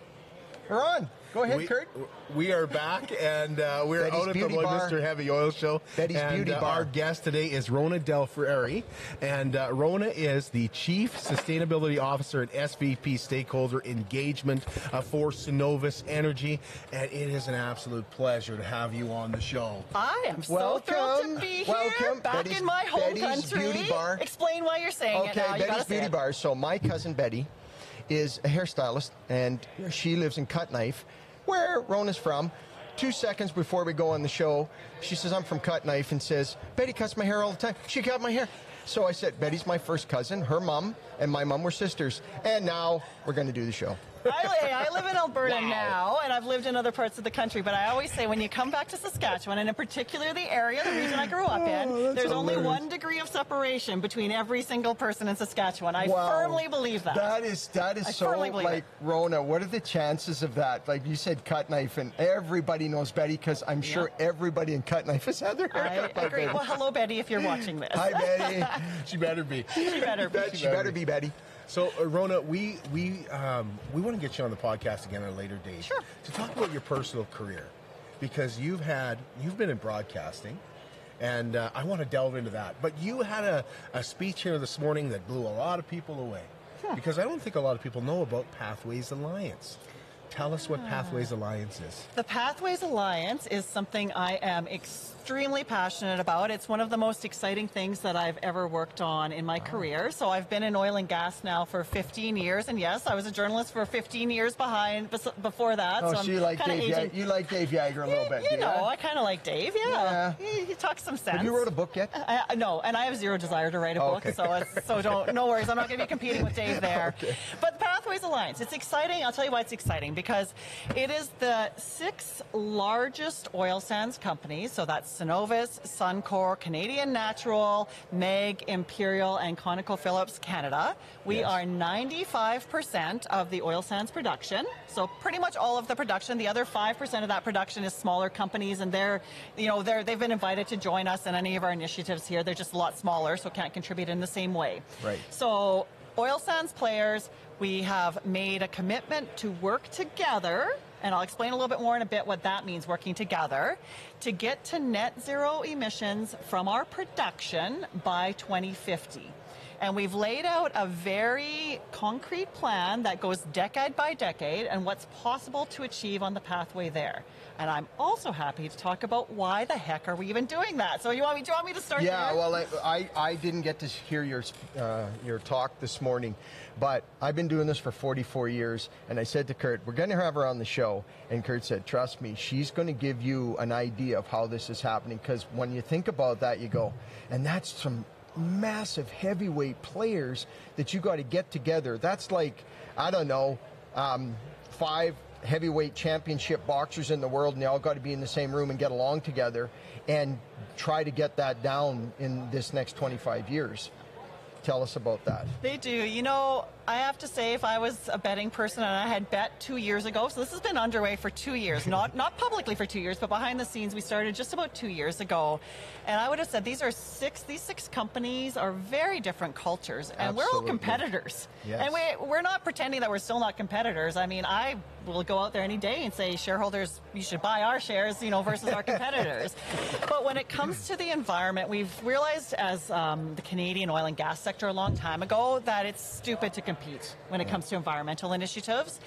We're on. Go ahead, we, Kurt. We are back, and uh, we're Betty's out at Beauty the Bar. Lloydminster Heavy Oil Show. Betty's and, Beauty uh, Bar. Our guest today is Rhona DelFrari, and uh, Rhona is the Chief Sustainability Officer and SVP Stakeholder Engagement uh, for Cenovus Energy, and it is an absolute pleasure to have you on the show. I am so Welcome. thrilled to be here, Welcome. back Betty's- in my home Betty's country. Beauty Bar. Explain why you're saying it Okay, now. You Betty's gotta say Beauty. Bar. So my cousin Betty is a hairstylist, and she lives in Cut Knife, where Rhona's from. Two seconds before we go on the show, she says, I'm from Cut Knife, and says, Betty cuts my hair all the time. She cut my hair. So I said, Betty's my first cousin. Her mom and my mom were sisters. And now we're going to do the show. I, I live in Alberta now, and I've lived in other parts of the country. But I always say, when you come back to Saskatchewan, and in particular the area, the region I grew up in, Oh, there's only one degree of separation between every single person in Saskatchewan. I Wow. firmly believe that. That is that is I so like it. Rhona. What are the chances of that? Like you said, cut knife, and everybody knows Betty because I'm sure everybody in cut knife has had their hair I agree. Well, hello, Betty, if you're watching this. Hi, Betty. she better be. She better be. She better be Betty. So, uh, Rhona, we we um, we want to get you on the podcast again at a later date Sure. to talk about your personal career because you've had you've been in broadcasting, and uh, I want to delve into that. But you had a, a speech here this morning that blew a lot of people away because I don't think a lot of people know about Pathways Alliance. Tell us what Pathways Alliance is. The Pathways Alliance is something I am extremely passionate about. It's one of the most exciting things that I've ever worked on in my oh. career. So I've been in oil and gas now for 15 years, and yes, I was a journalist for 15 years behind before that. Oh, so so you like Dave? Aging. you like Dave Yager a little bit? You know? I kind of like Dave. Yeah, He, he talks some sense. Have you wrote a book yet? I, I- no, and I have zero desire to write a Oh, book, so it's, so don't no worries. I'm not going to be competing with Dave there. But Pathways Alliance, it's exciting. I'll tell you why it's exciting because it is the sixth largest oil sands companies. So that's Cenovus, Suncor, Canadian Natural, MEG, Imperial, and ConocoPhillips Canada. We Yes. are 95% of the oil sands production. So pretty much all of the production. The other 5% of that production is smaller companies, and they're, you know, they're they've been invited to join us in any of our initiatives here. They're just a lot smaller, so can't contribute in the same way. Right. So oil sands players, we have made a commitment to work together. And I'll explain a little bit more in a bit what that means working together to get to net zero emissions from our production by 2050. And we've laid out a very concrete plan that goes decade by decade and what's possible to achieve on the pathway there. And I'm also happy to talk about why the heck are we even doing that. So you want me? Do you want me to start? Yeah, there? well, I, I, didn't get to hear your uh, your talk this morning, but I've been doing this for 44 years, and I said to Kurt, we're going to have her on the show, and Kurt said, trust me, she's going to give you an idea of how this is happening, because when you think about that, you go, and that's some massive heavyweight players that you got to get together. That's like, I don't know, um, five heavyweight championship boxers in the world, and they all got to be in the same room and get along together and try to get that down in this next 25 years. Tell us about that. They do. You know, I have to say, if I was a betting person and I had bet two years ago, so this has been underway for two years, not not publicly for two years, but behind the scenes, we started just about two years ago, and I would have said these are six. These six companies are very different cultures, and we're all competitors. Yes. And we we're not pretending that we're still not competitors. I mean, I will go out there any day and say, shareholders, you should buy our shares, you know, versus our competitors. but when it comes to the environment, we've realized as um, the Canadian oil and gas sector a long time ago that it's stupid to compete when it comes to environmental initiatives.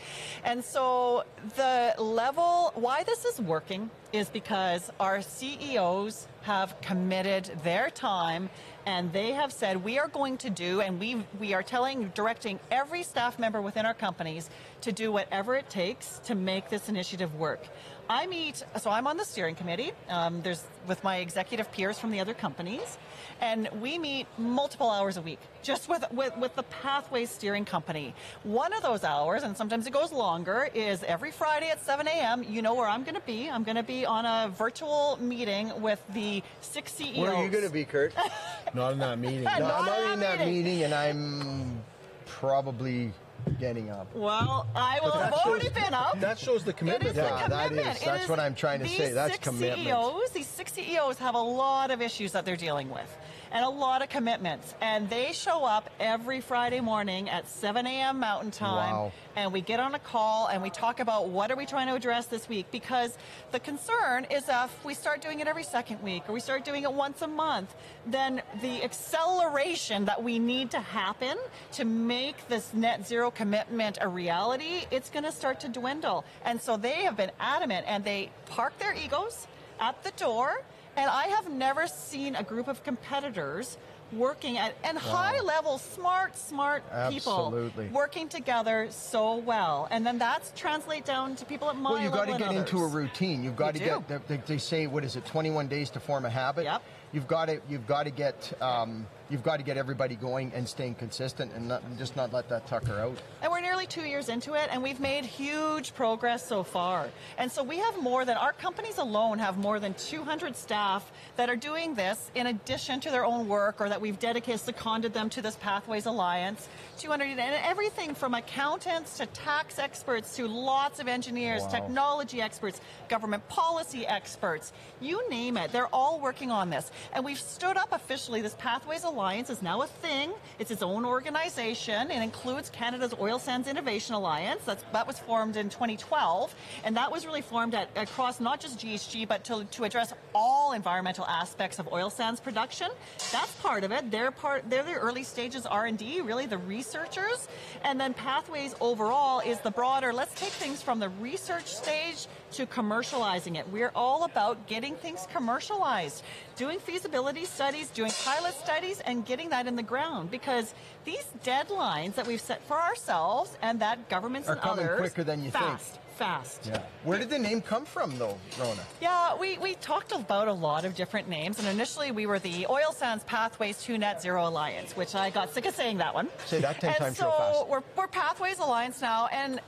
And so the level, why this is working is because our CEOs have committed their time and they have said we are going to do and we we are telling directing every staff member within our companies to do whatever it takes to make this initiative work i meet so i'm on the steering committee um, there's with my executive peers from the other companies and we meet multiple hours a week just with, with with the Pathway steering company one of those hours and sometimes it goes longer is every friday at 7 a.m you know where i'm going to be i'm going to be on a virtual meeting with the six ceos Where are you going to be, Kurt? Not in that meeting. no, Not I'm in that in that meeting. meeting, and I'm probably getting up. Well, I will have that already been up. That shows the It commitment. is Yeah, the commitment. is- It that's is- what I'm trying to say. That's commitment. CEOs, these six CEOs have a lot of issues that they're dealing with and a lot of commitments. And they show up every Friday morning at 7 a.m. Mountain Time. Wow. And we get on a call and we talk about what are we trying to address this week because the concern is if we start doing it every second week or we start doing it once a month, then the acceleration that we need to happen to make this net zero commitment a reality, it's going to start to dwindle. And so they have been adamant and they park their egos at the door. And I have never seen a group of competitors working at and high level smart smart people working together so well and then that's translate down to people at my Well, you've got to get and into a routine. You've got You to get. They, they say what is it? 21 days to form a habit. Yep. You've got to. You've got to get. Um, you've got to get everybody going and staying consistent, and, not, just not let that tucker out. And we're nearly two years into it, and we've made huge progress so far. And so we have more than our companies alone have more than 200 staff that are doing this in addition to their own work, or that we've dedicated seconded them to this Pathways Alliance. 200 and everything from accountants to tax experts to lots of engineers, Wow. technology experts, government policy experts. You name it, they're all working on this. And we've stood up officially. This Pathways Alliance is now a thing. It's its own organization. It includes Canada's Oil Sands Innovation Alliance. That's, that was formed in 2012. And that was really formed at, across not just GHG, but to, to address all environmental aspects of oil sands production. That's part of it. They're part, they're the early stages R&D, really the researchers. And then Pathways overall is the broader, let's take things from the research stage to commercializing it. We're all about getting things commercialized, doing feasibility studies, doing pilot studies, and getting that in the ground. Because these deadlines that we've set for ourselves and that governments Are and coming others quicker than you think. fast, Fast. Yeah. Where did the name come from, though, Rhona? Yeah, we, we talked about a lot of different names, and initially we were the Oil Sands Pathways to Net Zero Alliance, which I got sick of saying that one. Say that 10 and times so real fast. We're, we're Pathways Alliance now, and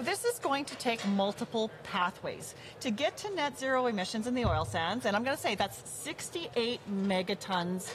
this is going to take multiple pathways to get to net zero emissions in the oil sands. And I'm going to say that's 68 megatons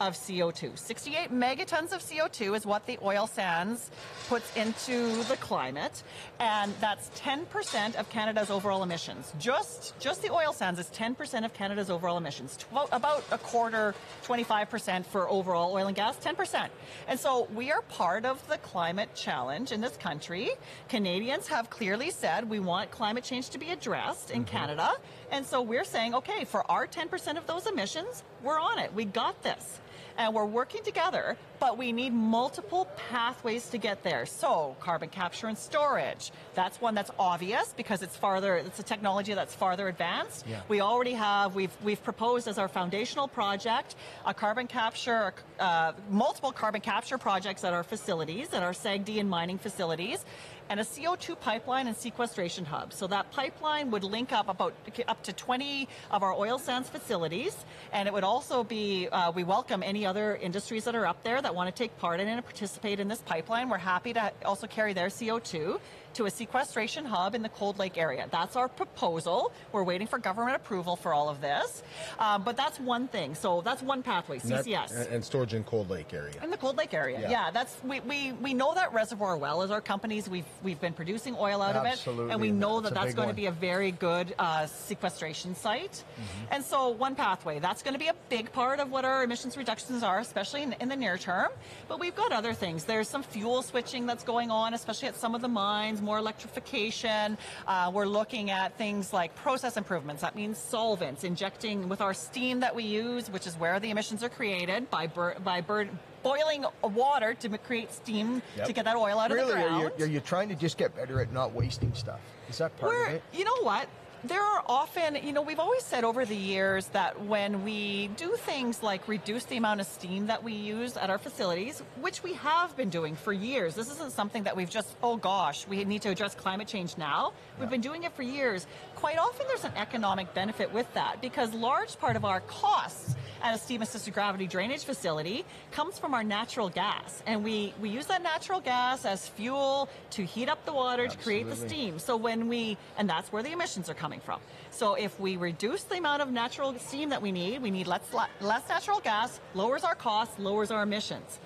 of CO2. 68 megatons of CO2 is what the oil sands puts into the climate, and that's 10% of Canada's overall emissions. Just just the oil sands is 10% of Canada's overall emissions. Tw- about a quarter, 25% for overall oil and gas, 10%. And so we are part of the climate challenge in this country. Canadians have clearly said we want climate change to be addressed in mm-hmm. Canada. And so we're saying, okay, for our 10% of those emissions, we're on it. We got this and we're working together, but we need multiple pathways to get there. So, carbon capture and storage, that's one that's obvious because it's farther, it's a technology that's farther advanced. Yeah. We already have, we've, we've proposed as our foundational project a carbon capture, uh, multiple carbon capture projects at our facilities, at our SAGD and mining facilities. And a CO2 pipeline and sequestration hub. So that pipeline would link up about up to 20 of our oil sands facilities, and it would also be. Uh, we welcome any other industries that are up there that want to take part in and participate in this pipeline. We're happy to also carry their CO2 to a sequestration hub in the Cold Lake area. That's our proposal. We're waiting for government approval for all of this. Um, but that's one thing. So that's one pathway, And that- CCS. and, storage in Cold Lake area. In the Cold Lake area, Yeah. yeah. that's we, we we know that reservoir well as our companies. We've we've been producing oil out of it, and we know that a that's going one. to be a very good uh, sequestration site. Mm-hmm. And so one pathway that's going to be a big part of what our emissions reductions are, especially in, in the near term. But we've got other things. There's some fuel switching that's going on, especially at some of the mines. More electrification. Uh, we're looking at things like process improvements. That means solvents, injecting with our steam that we use, which is where the emissions are created by bur- by bur- boiling water to create steam to get that oil out really, of the ground. Are you, are you trying to just get better at not wasting stuff? Is that part We're, of it? you know what? There are often, you know, we've always said over the years that when we do things like reduce the amount of steam that we use at our facilities, which we have been doing for years, this isn't something that we've just, oh gosh, we need to address climate change now. We've been doing it for years. Quite often there's an economic benefit with that because large part of our costs at a steam assisted gravity drainage facility comes from our natural gas. And we, we use that natural gas as fuel to heat up the water to create the steam. So when we, and that's where the emissions are coming from. So if we reduce the amount of natural steam that we need, we need less, less natural gas, lowers our costs, lowers our emissions.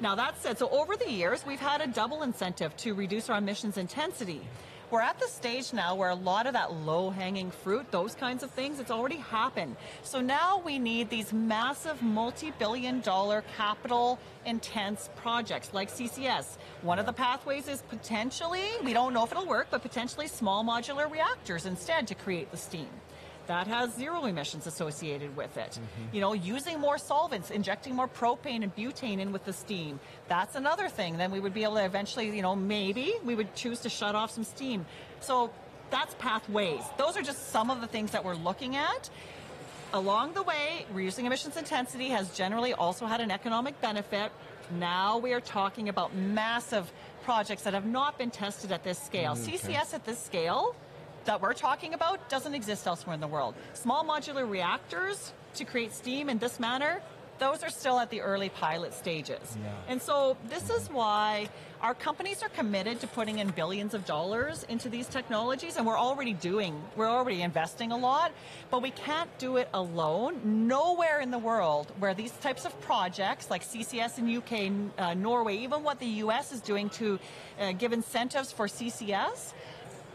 Now that said, so over the years, we've had a double incentive to reduce our emissions intensity. We're at the stage now where a lot of that low hanging fruit, those kinds of things, it's already happened. So now we need these massive multi billion dollar capital intense projects like CCS. One of the pathways is potentially, we don't know if it'll work, but potentially small modular reactors instead to create the steam. That has zero emissions associated with it. You know, using more solvents, injecting more propane and butane in with the steam. That's another thing. Then we would be able to eventually, you know, maybe we would choose to shut off some steam. So that's pathways. Those are just some of the things that we're looking at. Along the way, reducing emissions intensity has generally also had an economic benefit. Now we are talking about massive projects that have not been tested at this scale. Mm. CCS at this scale that we're talking about doesn't exist elsewhere in the world. Small modular reactors to create steam in this manner, those are still at the early pilot stages. And so this is why our companies are committed to putting in billions of dollars into these technologies and we're already doing, we're already investing a lot, but we can't do it alone. Nowhere in the world where these types of projects like CCS in UK, uh, Norway, even what the US is doing to uh, give incentives for CCS,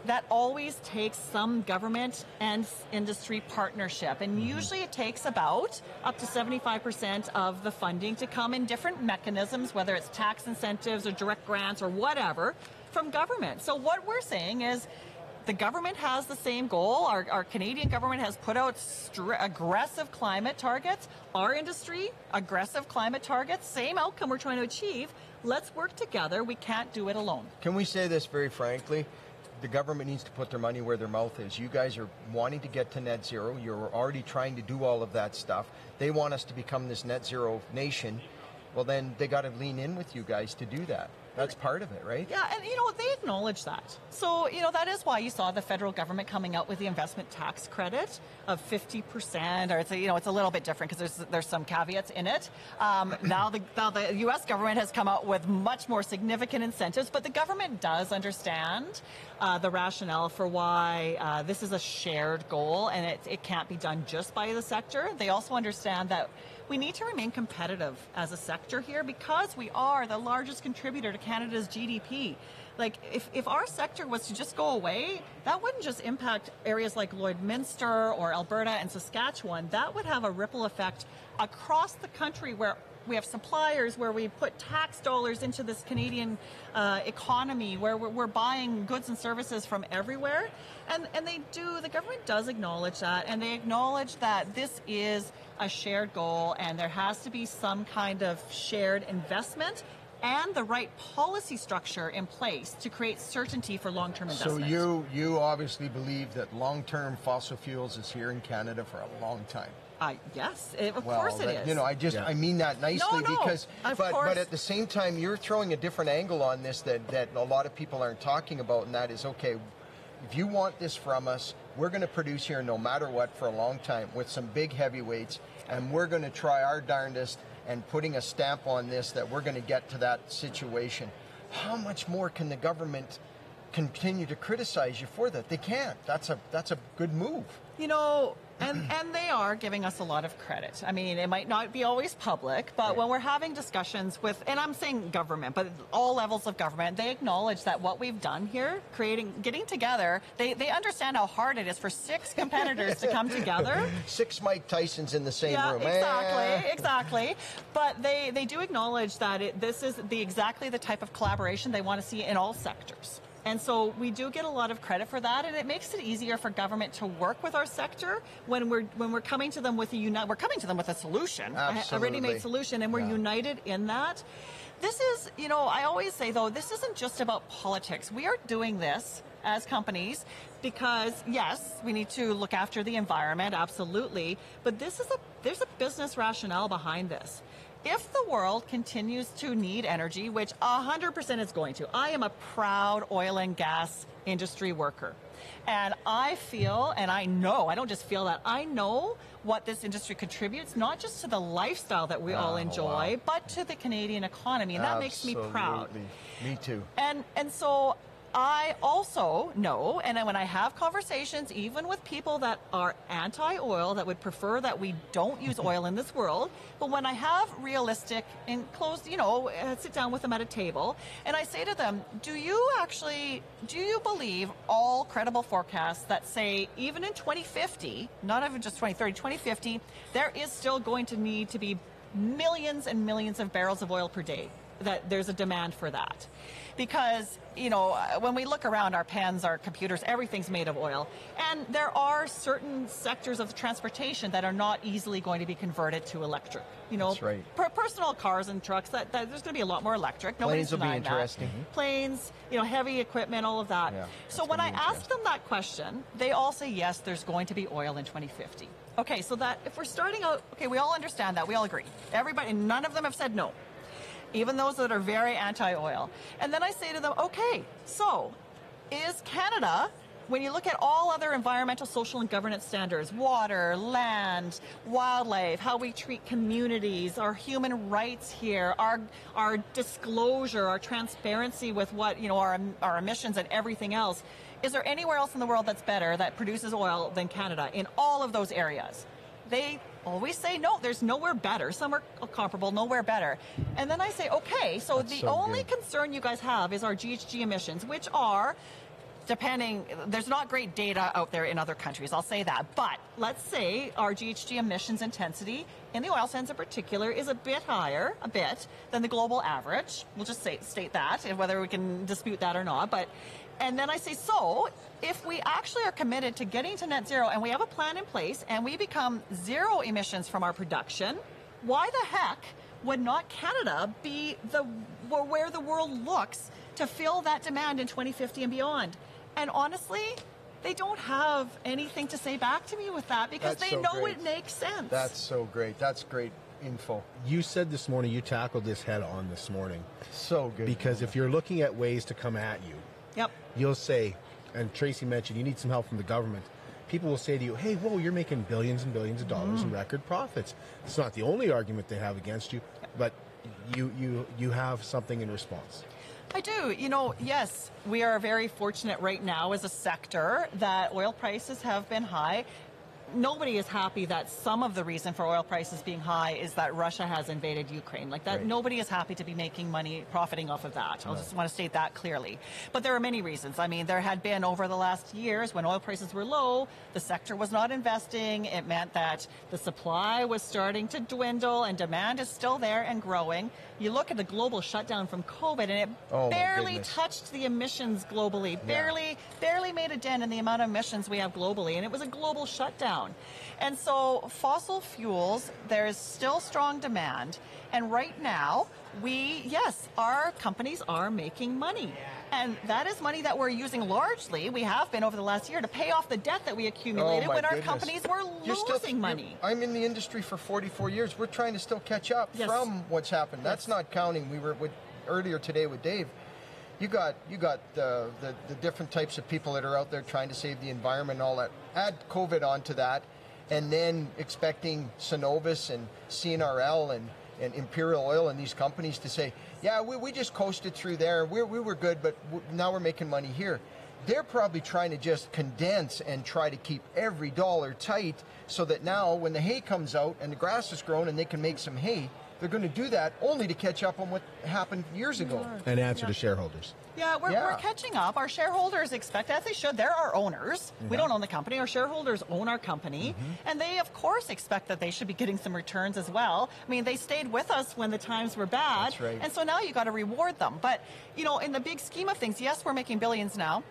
that always takes some government and industry partnership. And mm-hmm. usually it takes about up to 75% of the funding to come in different mechanisms, whether it's tax incentives or direct grants or whatever, from government. So what we're saying is the government has the same goal. Our, our Canadian government has put out str- aggressive climate targets. Our industry, aggressive climate targets, same outcome we're trying to achieve. Let's work together. We can't do it alone. Can we say this very frankly? The government needs to put their money where their mouth is. You guys are wanting to get to net zero. You're already trying to do all of that stuff. They want us to become this net zero nation. Well, then they got to lean in with you guys to do that. That's part of it, right? Yeah, and you know they acknowledge that. So you know that is why you saw the federal government coming out with the investment tax credit of fifty percent, or it's a, you know it's a little bit different because there's there's some caveats in it. Um, now the now the U.S. government has come out with much more significant incentives, but the government does understand uh, the rationale for why uh, this is a shared goal and it, it can't be done just by the sector. They also understand that we need to remain competitive as a sector here because we are the largest contributor to Canada's GDP. Like, if, if our sector was to just go away, that wouldn't just impact areas like Lloydminster or Alberta and Saskatchewan. That would have a ripple effect across the country where we have suppliers, where we put tax dollars into this Canadian uh, economy, where we're, we're buying goods and services from everywhere. And, and they do, the government does acknowledge that, and they acknowledge that this is a shared goal and there has to be some kind of shared investment and the right policy structure in place to create certainty for long-term So investment. you you obviously believe that long-term fossil fuels is here in Canada for a long time. Uh, yes, it, of well, course it that- is. You know, I just I mean that nicely No, no, because of but course. but at the same time you're throwing a different angle on this that that a lot of people aren't talking about and that is okay if you want this from us we're going to produce here no matter what for a long time with some big heavyweights and we're going to try our darndest and putting a stamp on this that we're going to get to that situation. How much more can the government continue to criticize you for that? They can't. That's a that's a good move. You know, and and they are giving us a lot of credit. I mean, it might not be always public, but when we're having discussions with, and I'm saying government, but all levels of government, they acknowledge that what we've done here, creating, getting together, they they understand how hard it is for six competitors to come together. Six Mike Tysons in the same yeah, room. exactly, Eh. exactly. But they they do acknowledge that it, this is the exactly the type of collaboration they want to see in all sectors. And so we do get a lot of credit for that, and it makes it easier for government to work with our sector when we're when we're coming to them with a uni- we're coming to them with a solution, a- a ready-made solution, and we're united in that. This is, you know, I always say though, this isn't just about politics. We are doing this as companies because yes, we need to look after the environment, absolutely, but this is a there's a business rationale behind this. If the world continues to need energy, which 100% is going to, I am a proud oil and gas industry worker. And I feel, and I know, I don't just feel that, I know what this industry contributes, not just to the lifestyle that we ah, all Oh, enjoy, wow. but to the Canadian economy. And that makes me proud. Absolutely. Me too. And and so I also know, and when I have conversations, even with people that are anti-oil, that would prefer that we don't use oil in this world, but when I have realistic and closed, you know, uh, sit down with them at a table, and I say to them, "Do you actually, do you believe all credible forecasts that say even in 2050, not even just 2030, 2050, there is still going to need to be millions and millions of barrels of oil per day?" That there's a demand for that because you know when we look around our pens our computers everything's made of oil. And there are certain sectors of transportation that are not easily going to be converted to electric. You know right. per- personal cars and trucks that, that there's going to be a lot more electric. Nobody's Planes will be denying that. interesting. Mhm. planes you know heavy equipment all of that. Yeah, so when i ask them that question they all say yes there's going to be oil in 2050 okay so that if we're starting out okay we all understand that. We all agree. Everybody none of them have said no even those that are very anti-oil. And then I say to them, okay, so is Canada, when you look at all other environmental, social, and governance standards, water, land, wildlife, how we treat communities, our human rights here, our our disclosure, our transparency with what you know our our emissions and everything else, is there anywhere else in the world that's better that produces oil than Canada in all of those areas? They always say no, there's nowhere better. Some are comparable, nowhere better. And then I say, okay, so That's the so only good. concern you guys have is our GHG emissions, which are depending there's not great data out there in other countries i'll say that but let's say our ghg emissions intensity in the oil sands in particular is a bit higher a bit than the global average we'll just say, state that and whether we can dispute that or not but and then i say so if we actually are committed to getting to net zero and we have a plan in place and we become zero emissions from our production why the heck would not Canada be the where the world looks to fill that demand in 2050 and beyond? And honestly, they don't have anything to say back to me with that because That's they so know great. it makes sense. That's so great. That's great info. You said this morning you tackled this head on this morning. So good. Because if you're looking at ways to come at you, Yep. You'll say, and Tracy mentioned you need some help from the government. People will say to you, "Hey, whoa, you're making billions and billions of dollars in Mm. record profits." It's not the only argument they have against you, but you you you have something in response. I do. You know, yes, we are very fortunate right now as a sector that oil prices have been high. Nobody is happy that some of the reason for oil prices being high is that Russia has invaded Ukraine. Like that, Right. nobody is happy to be making money profiting off of that. I'll No. just want to state that clearly. But there are many reasons. I mean, there had been over the last years when oil prices were low, the sector was not investing. It meant that the supply was starting to dwindle and demand is still there and growing. You look at the global shutdown from COVID and it Oh, barely touched the emissions globally. Barely, barely made a dent in the amount of emissions we have globally, and it was a global shutdown. And so, fossil fuels, there is still strong demand, and right now, we yes, our companies are making money, and that is money that we're using largely. We have been over the last year to pay off the debt that we accumulated Oh, when our companies were You're still- losing money. I'm in the industry for 44 years. We're trying to still catch up Yes. from what's happened. That's not counting. We were with, earlier today with Dave. You got you got uh, the the different types of people that are out there trying to save the environment and all that. Add COVID onto that, and then expecting Cenovus and CNRL and and Imperial Oil and these companies to say, yeah, we, we just coasted through there. we we were good, but now we're making money here. They're probably trying to just condense and try to keep every dollar tight so that now when the hay comes out and the grass is grown and they can make some hay, they're going to do that only to catch up on what happened years ago. And answer to shareholders. Yeah, we're, Yeah. we're catching up. Our shareholders expect, as they should, they're our owners. We don't own the company. Our shareholders own our company. And they, of course, expect that they should be getting some returns as well. I mean, they stayed with us when the times were bad. That's right. And so now you got to reward them. But, you know, in the big scheme of things, yes, we're making billions now.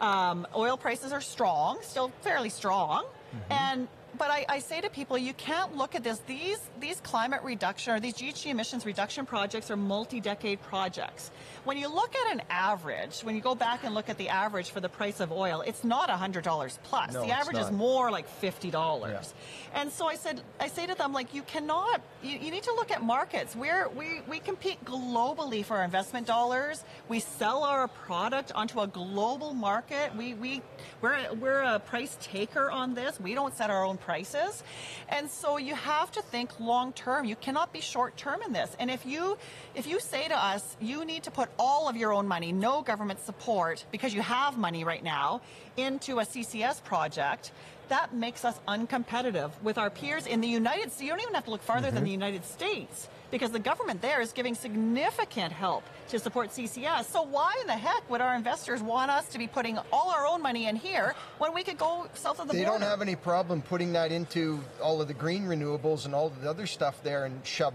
Um, oil prices are strong, still fairly strong. And but I, I say to people, you can't look at this. These these climate reduction or these GHG emissions reduction projects are multi-decade projects. When you look at an average, when you go back and look at the average for the price of oil, it's not hundred dollars plus. No, the average is more like fifty dollars. And so I said, I say to them, like, you cannot. You, you need to look at markets. We're we we compete globally for our investment dollars. We sell our product onto a global market. We we we're we're a price taker on this. We don't set our own prices, and so you have to think long term. You cannot be short term in this. And if you if you say to us, you need to put all of your own money, no government support, because you have money right now, into a CCS project. That makes us uncompetitive with our peers in the United States. You don't even have to look farther than mm-hmm. the United States because the government there is giving significant help to support CCS. So why in the heck would our investors want us to be putting all our own money in here when we could go south of the they border? don't have any problem putting that into all of the green renewables and all of the other stuff there and shove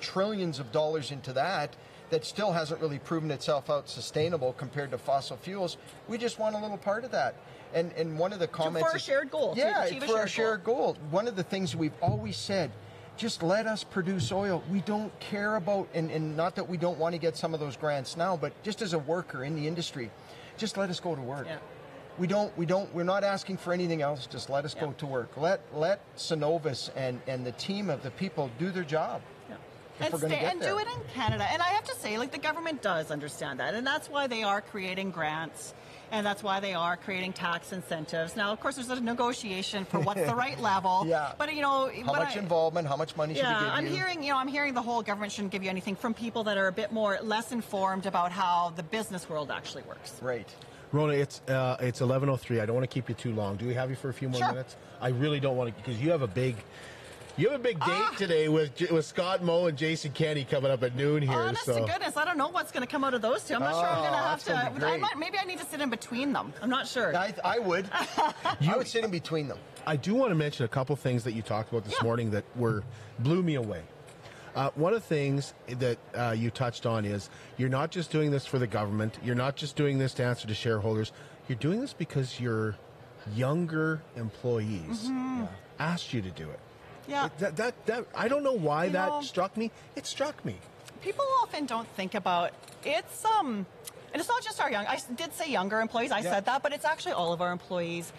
trillions of dollars into that that still hasn't really proven itself out sustainable compared to fossil fuels. We just want a little part of that. And and one of the comments for a shared goal, Yeah, for a shared shared goal. One of the things we've always said just let us produce oil. We don't care about, and, and not that we don't want to get some of those grants now, but just as a worker in the industry, just let us go to work. We don't. We don't. We're not asking for anything else. Just let us go to work. Let let Cenovus and and the team of the people do their job. If and, we're stay, get and there. do it in Canada. And I have to say, like the government does understand that, and that's why they are creating grants, and that's why they are creating tax incentives. Now, of course, there's a negotiation for what's the right level. Yeah. But you know, How much I- involvement? How much money should yeah, give I'm you? hearing, you know, I'm hearing the whole government shouldn't give you anything from people that are a bit more less informed about how the business world actually works. Right. Rhona, it's uh, it's 11:03. I don't want to keep you too long. Do we have you for a few more Sure. minutes? I really don't want to because you have a big you have a big date Ah. today with with Scott Moe and Jason Kenney coming up at noon here. Honest so to goodness, I don't know what's going to come out of those two. I'm not sure I'm going to Oh, have gonna I might, maybe I need to sit in between them. I'm not sure. I, I would. I would sit in between them. I do want to mention a couple things that you talked about this morning that were blew me away. Uh, one of the things that uh, you touched on is you're not just doing this for the government. You're not just doing this to answer to shareholders. You're doing this because your younger employees Mhm. asked you to do it. Yeah. That, that, that, I don't know why You that know- struck me. It struck me. people often don't think about it's um and it's not just our young I did say younger employees i Yeah. said that but it's actually all of our employees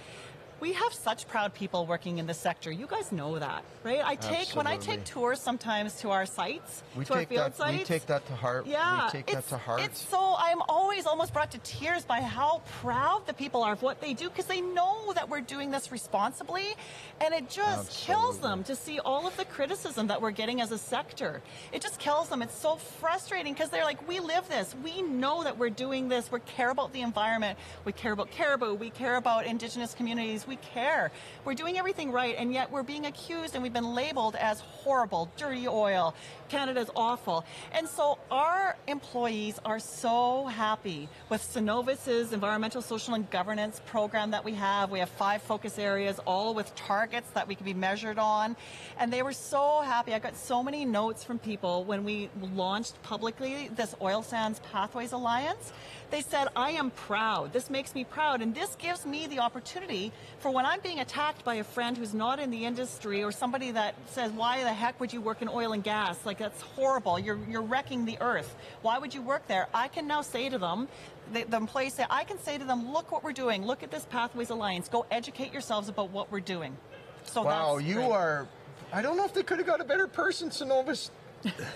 we have such proud people working in the sector. You guys know that, right? I take when I take tours sometimes to our sites, We to our field that. sites. We take that to heart. Yeah, we take that to heart. It's so I'm always almost brought to tears by how proud the people are of what they do because they know that we're doing this responsibly, and it just kills them to see all of the criticism that we're getting as a sector. It just kills them. It's so frustrating because they're like, we live this. We know that we're doing this. We care about the environment. We care about caribou. We care about indigenous communities. We care. We're doing everything right, and yet we're being accused and we've been labeled as horrible, dirty oil. Canada's awful. And so our employees are so happy with Cenovus's environmental, social, and governance program that we have. We have five focus areas, all with targets that we can be measured on. And they were so happy. I got so many notes from people when we launched publicly this Oil Sands Pathways Alliance. They said, I am proud. This makes me proud. And this gives me the opportunity for when I'm being attacked by a friend who's not in the industry or somebody that says, why the heck would you work in oil and gas? Like, that's horrible. You're, you're wrecking the earth. Why would you work there? I can now say to them, the, the employees say, I can say to them, look what we're doing. Look at this Pathways Alliance. Go educate yourselves about what we're doing. So wow, that's you great. are. I don't know if they could have got a better person, Cenovus,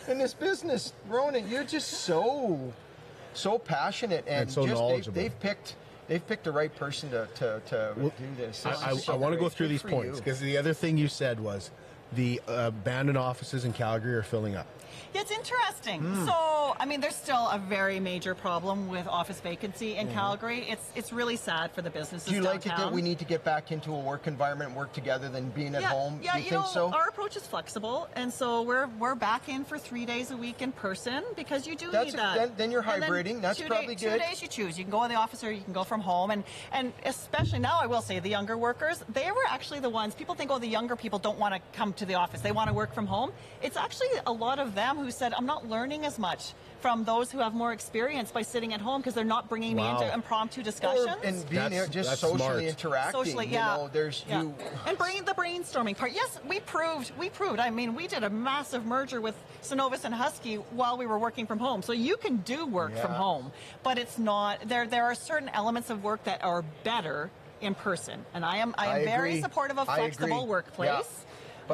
in this business, Ronan. You're just so, so passionate and, And so just knowledgeable. They've, they've picked. They've picked the right person to, to, to Well, do this. I, This I, is so want to go through Good these points because the other thing you said was the uh, abandoned offices in Calgary are filling up. Yeah, it's interesting. Hmm. So, I mean, there's still a very major problem with office vacancy in. Calgary. It's it's really sad for the businesses Do you like it downtown. that we need to get back into a work environment, work together, than being at yeah, home? Yeah, you, you think know, so? our approach is flexible, and so we're we're back in for three days a week in person because you do That's need a- that. then- then you're hybriding. That's two probably Two good. days you choose. You can go in the office or you can go from home, and and especially now, I will say the younger workers, they were actually the ones. People think, oh, the younger people don't want to come to the office; they want to work from home. It's actually a lot of them who said, I'm not learning as much from those who have more experience by sitting at home because they're not bringing me into impromptu discussions. Or- and being there, just socially interacting. Socially, you yeah. know, there's Yeah. you. And bringing the brainstorming part. Yes, we proved, we proved. I mean, we did a massive merger with Cenovus and Husky while we were working from home. So you can do work from home, but it's not, there, there are certain elements of work that are better in person. And I am, I am I very supportive of flexible workplace. Yeah.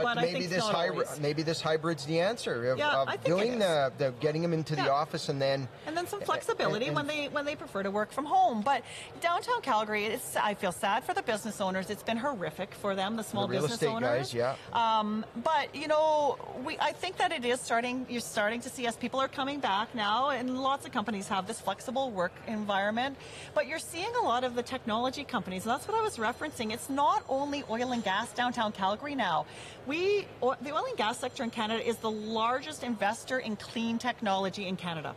But, I maybe this hybrid, maybe this hybrid's the answer of, Yeah, of doing the, the getting them into the office and then and then some flexibility and- when they when they prefer to work from home. But downtown Calgary, it's, I feel sad for the business owners. It's been horrific for them, the small the real business estate owners. guys. Yeah. Um, but you know, we I think that it is starting. You're starting to see as people are coming back now, and lots of companies have this flexible work environment. But you're seeing a lot of the technology companies, and that's what I was referencing. It's not only oil and gas downtown Calgary now. We the oil and gas sector in Canada is the largest investor in clean technology in Canada.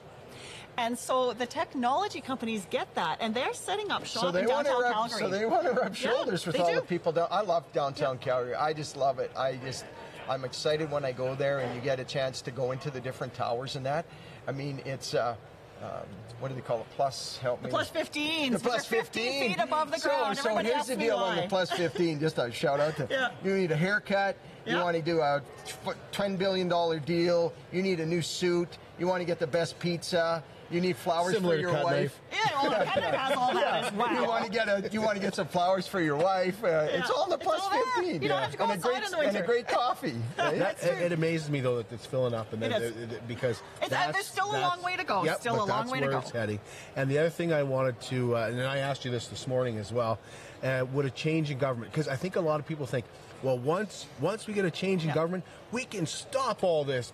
And so the technology companies get that, and they're setting up shop So they in want to downtown rub, Calgary. so they want to rub Yeah, shoulders with they all do. the people. Down, I love downtown Calgary. I just love it. I just, I'm excited when I go there and you get a chance to go into the different towers and that. I mean, it's. Uh, um, what do they call it? Plus, help The me. plus 15. The plus 15 feet above the so, ground. So Everybody here's the deal on the plus 15. Just a shout out to Yeah. you need a haircut. You Yeah. want to do a $10 billion deal. You need a new suit. You want to get the best pizza. You need flowers Similar for your wife. knife. Yeah, well, Canada has all that as well. You want to get a you want to get some flowers for your wife. Uh, It's Yeah. all in the It's plus all 15. You don't have to go and a outside great, in the And a great coffee. right? That, it, it amazes me though that it's filling up, and It that, is. that- that- because It's- uh, that's- there's still a long way to go. Yep, Still a long that's way to where go. It's heading. And the other thing I wanted to, uh, and I asked you this this morning as well, uh, would a change in government? Because I think a lot of people think, well, once once we get a change in government, we can stop all this.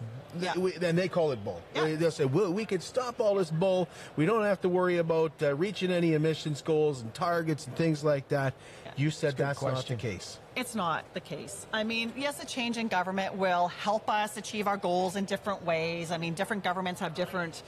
We, and they call it bull. yeah. They'll say, well, we can stop all this bull. We don't have to worry about uh, reaching any emissions goals and targets and things like that. You said that's not the case. It's not the case. I mean, yes, a change in government will help us achieve our goals in different ways. I mean, different governments have different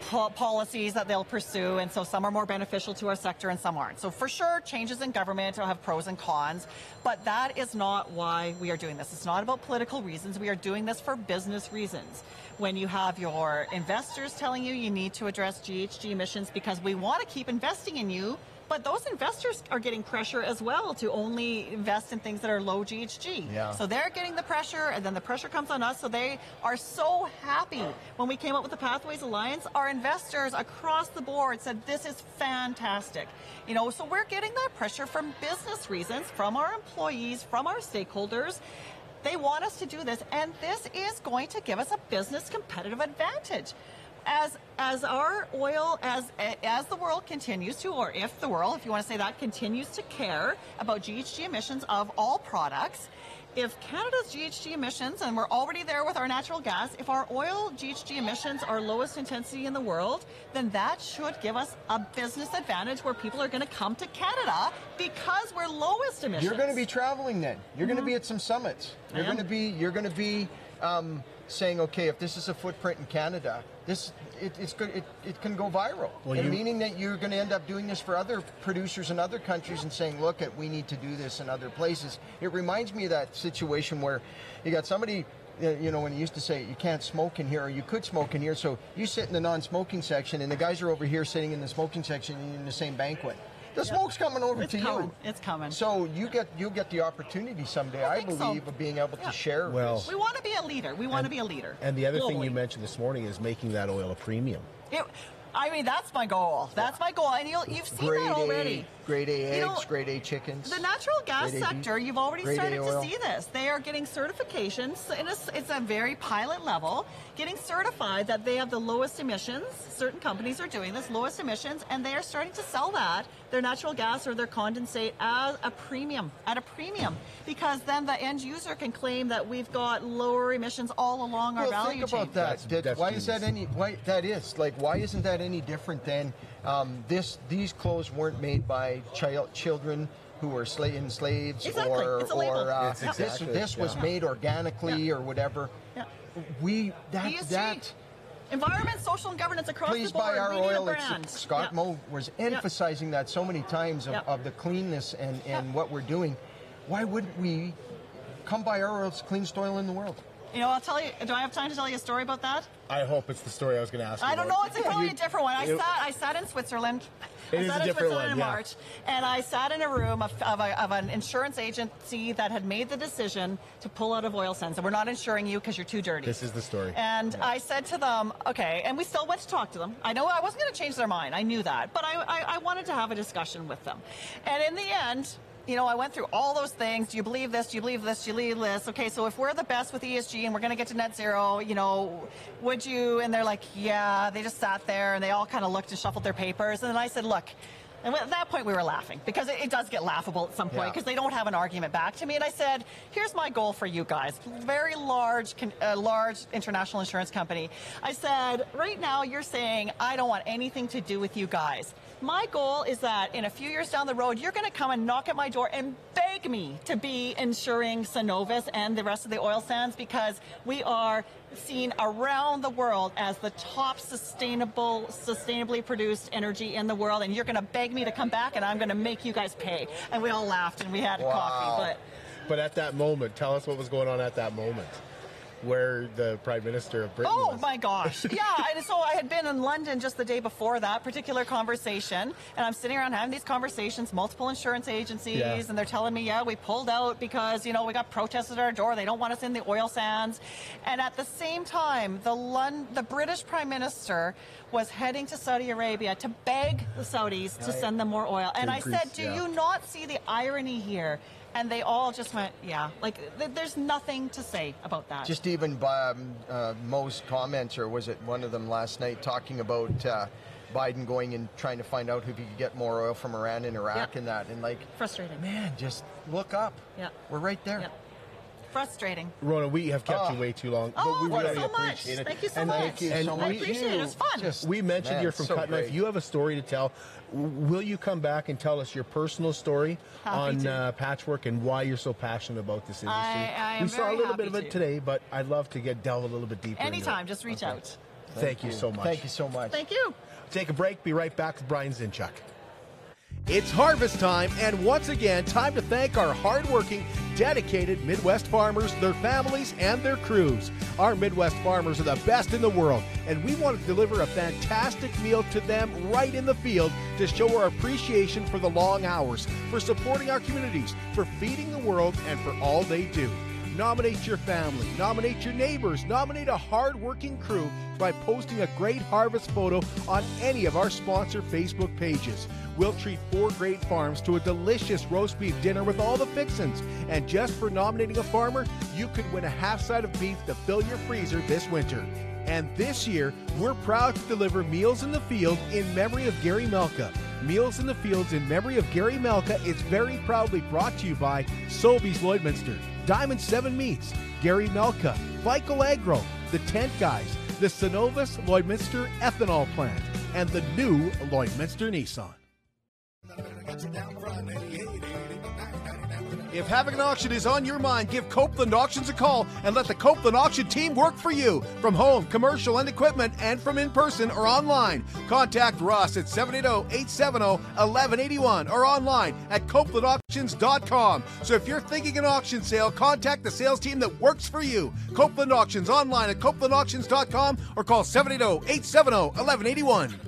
po- policies that they'll pursue, and so some are more beneficial to our sector and some aren't. So, for sure, changes in government will have pros and cons, but that is not why we are doing this. It's not about political reasons. We are doing this for business reasons. When you have your investors telling you you need to address GHG emissions because we want to keep investing in you, but those investors are getting pressure as well to only invest in things that are low GHG. Yeah. So they're getting the pressure, and then the pressure comes on us. So they are so happy when we came up with the Pathways Alliance. Our investors across the board said this is fantastic. You know, so we're getting that pressure from business reasons, from our employees, from our stakeholders. They want us to do this, and this is going to give us a business competitive advantage as as our oil as as the world continues to or if the world if you want to say that continues to care about GHG emissions of all products if Canada's GHG emissions and we're already there with our natural gas if our oil GHG emissions are lowest intensity in the world then that should give us a business advantage where people are going to come to Canada because we're lowest emissions You're going to be traveling then. You're going to be at some summits. You're going to be you're going to be um, saying, okay, if this is a footprint in Canada, this it, it's good. It, it can go viral. Well, and meaning that you're going to end up doing this for other producers in other countries and saying, look, at we need to do this in other places. It reminds me of that situation where you got somebody. uh, You know, when you used to say you can't smoke in here or you could smoke in here, so you sit in the non-smoking section and the guys are over here sitting in the smoking section in the same banquet. The smoke's coming over It's to coming. you. It's coming. So you get you'll get the opportunity someday, I, think so. believe, of being able to share. Well- this. we want to be a leader we want to be a leader And the other thing you mentioned this morning is making that oil a premium. It, I mean, that's my goal. That's my goal, and you'll, you've seen grade that already. A, grade A You know, eggs, grade A chickens. The natural gas grade A sector, you've already started to see this. They are getting certifications. In a, it's a very pilot level, getting certified that they have the lowest emissions. Certain companies are doing this, lowest emissions, and they are starting to sell that, their natural gas or their condensate, as a premium, at a premium. Because then the end user can claim that we've got lower emissions all along our well, value think chain. about that. That- why is that any? Why that is like? Why isn't that any different than um, this? These clothes weren't made by child children who were sla- enslaved, Exactly. or It's a label. or uh, It's this exactly- this was yeah. made organically or whatever. Yeah. We that ESG. that. Environment, social, and governance across Please the board. buy our we need a oil. It's- Scott Yeah. Moe was emphasizing that so many times of, Yeah. of the cleanness and, and what we're doing. Why wouldn't we come buy our oil? It's the cleanest oil in the world. You know, I'll tell you. Do I have time to tell you a story about that? I hope it's the story I was going to ask you I don't about. know. It's probably You- a different one. I you- sat. I sat in Switzerland. It I is sat a in different Switzerland one, in yeah. March, and I sat in a room of, of, a, of an insurance agency that had made the decision to pull out of oil sands, and we're not insuring you because you're too dirty. This is the story. And I said to them, okay, and we still went to talk to them. I know I wasn't going to change their mind. I knew that. But I, I, I wanted to have a discussion with them. And in the end, you know, I went through all those things. Do you believe this? Do you believe this? Do you believe this? Okay, so if we're the best with ESG and we're going to get to net zero, you know, would you? And they're like, yeah. They just sat there and they all kind of looked and shuffled their papers. And then I said, look, and at that point, we were laughing because it, it does get laughable at some point Yeah. because they don't have an argument back to me. And I said, "Here's my goal for you guys. Very large, uh, large international insurance company." I said, "Right now, you're saying I don't want anything to do with you guys. My goal is that in a few years down the road, you're going to come and knock at my door and beg me to be insuring Cenovus and the rest of the oil sands because we are." Seen around the world as the top sustainable, sustainably produced energy in the world, and you're going to beg me to come back, and I'm going to make you guys pay. And we all laughed and we had coffee, but But at that moment, tell us what was going on at that moment, where the Prime Minister of Britain was. Oh was. my gosh. Yeah, and so I had been in London just the day before that particular conversation, and I'm sitting around having these conversations, multiple insurance agencies, Yeah. and they're telling me, yeah, we pulled out because, you know, we got protests at our door. They don't want us in the oil sands. And at the same time, the Lon- the British Prime Minister was heading to Saudi Arabia to beg the Saudis to send them more oil. And I said, do yeah. you not see the irony here? And they all just went, yeah, like th- there's nothing to say about that. Just even by um, uh, Moe's comments, or was it one of them last night, talking about uh, Biden going and trying to find out if he could get more oil from Iran and Iraq Yeah. and that, and like, frustrating. man, just look up. Yeah. We're right there. Yeah. Frustrating. Rhona, we have kept Oh. you way too long, Oh, but we thank you really so much. appreciate it. Thank you so and much. Thank you and so we, much. I appreciate it. It was fun. Just- we mentioned man, you're from so Cut Knife. You have a story to tell. Will you come back and tell us your personal story Happy on uh, patchwork and why you're so passionate about this industry? I- I am we saw a little bit of it to. today, but I'd love to get delve a little bit deeper. into Anytime, just reach Okay. out. Thank, you so much. Thank you so much. Thank you. Take a break. Be right back with Brian Zinchuk. It's harvest time, and once again, time to thank our hardworking, dedicated Midwest farmers, their families, and their crews. Our Midwest farmers are the best in the world, and we want to deliver a fantastic meal to them right in the field to show our appreciation for the long hours, for supporting our communities, for feeding the world, and for all they do. Nominate your family, nominate your neighbors, nominate a hard-working crew by posting a great harvest photo on any of our sponsor Facebook pages. We'll treat four great farms to a delicious roast beef dinner with all the fixins. And just for nominating a farmer, you could win a half side of beef to fill your freezer this winter. And this year, we're proud to deliver Meals in the Field in memory of Gary Melka. Meals in the Fields in memory of Gary Melka is very proudly brought to you by Sobeys Lloydminster, Diamond 7 Meats, Gary Melka, Vico Agro, The Tent Guys, the Cenovus Lloydminster Ethanol Plant, and the new Lloydminster Nissan. If having an auction is on your mind, give Copeland Auctions a call and let the Copeland Auction team work for you. From home, commercial, and equipment, and from in person or online. Contact Russ at 780-870-1181 or online at copelandauctions.com. So if you're thinking an auction sale, contact the sales team that works for you. Copeland Auctions online at copelandauctions.com or call 780-870-1181.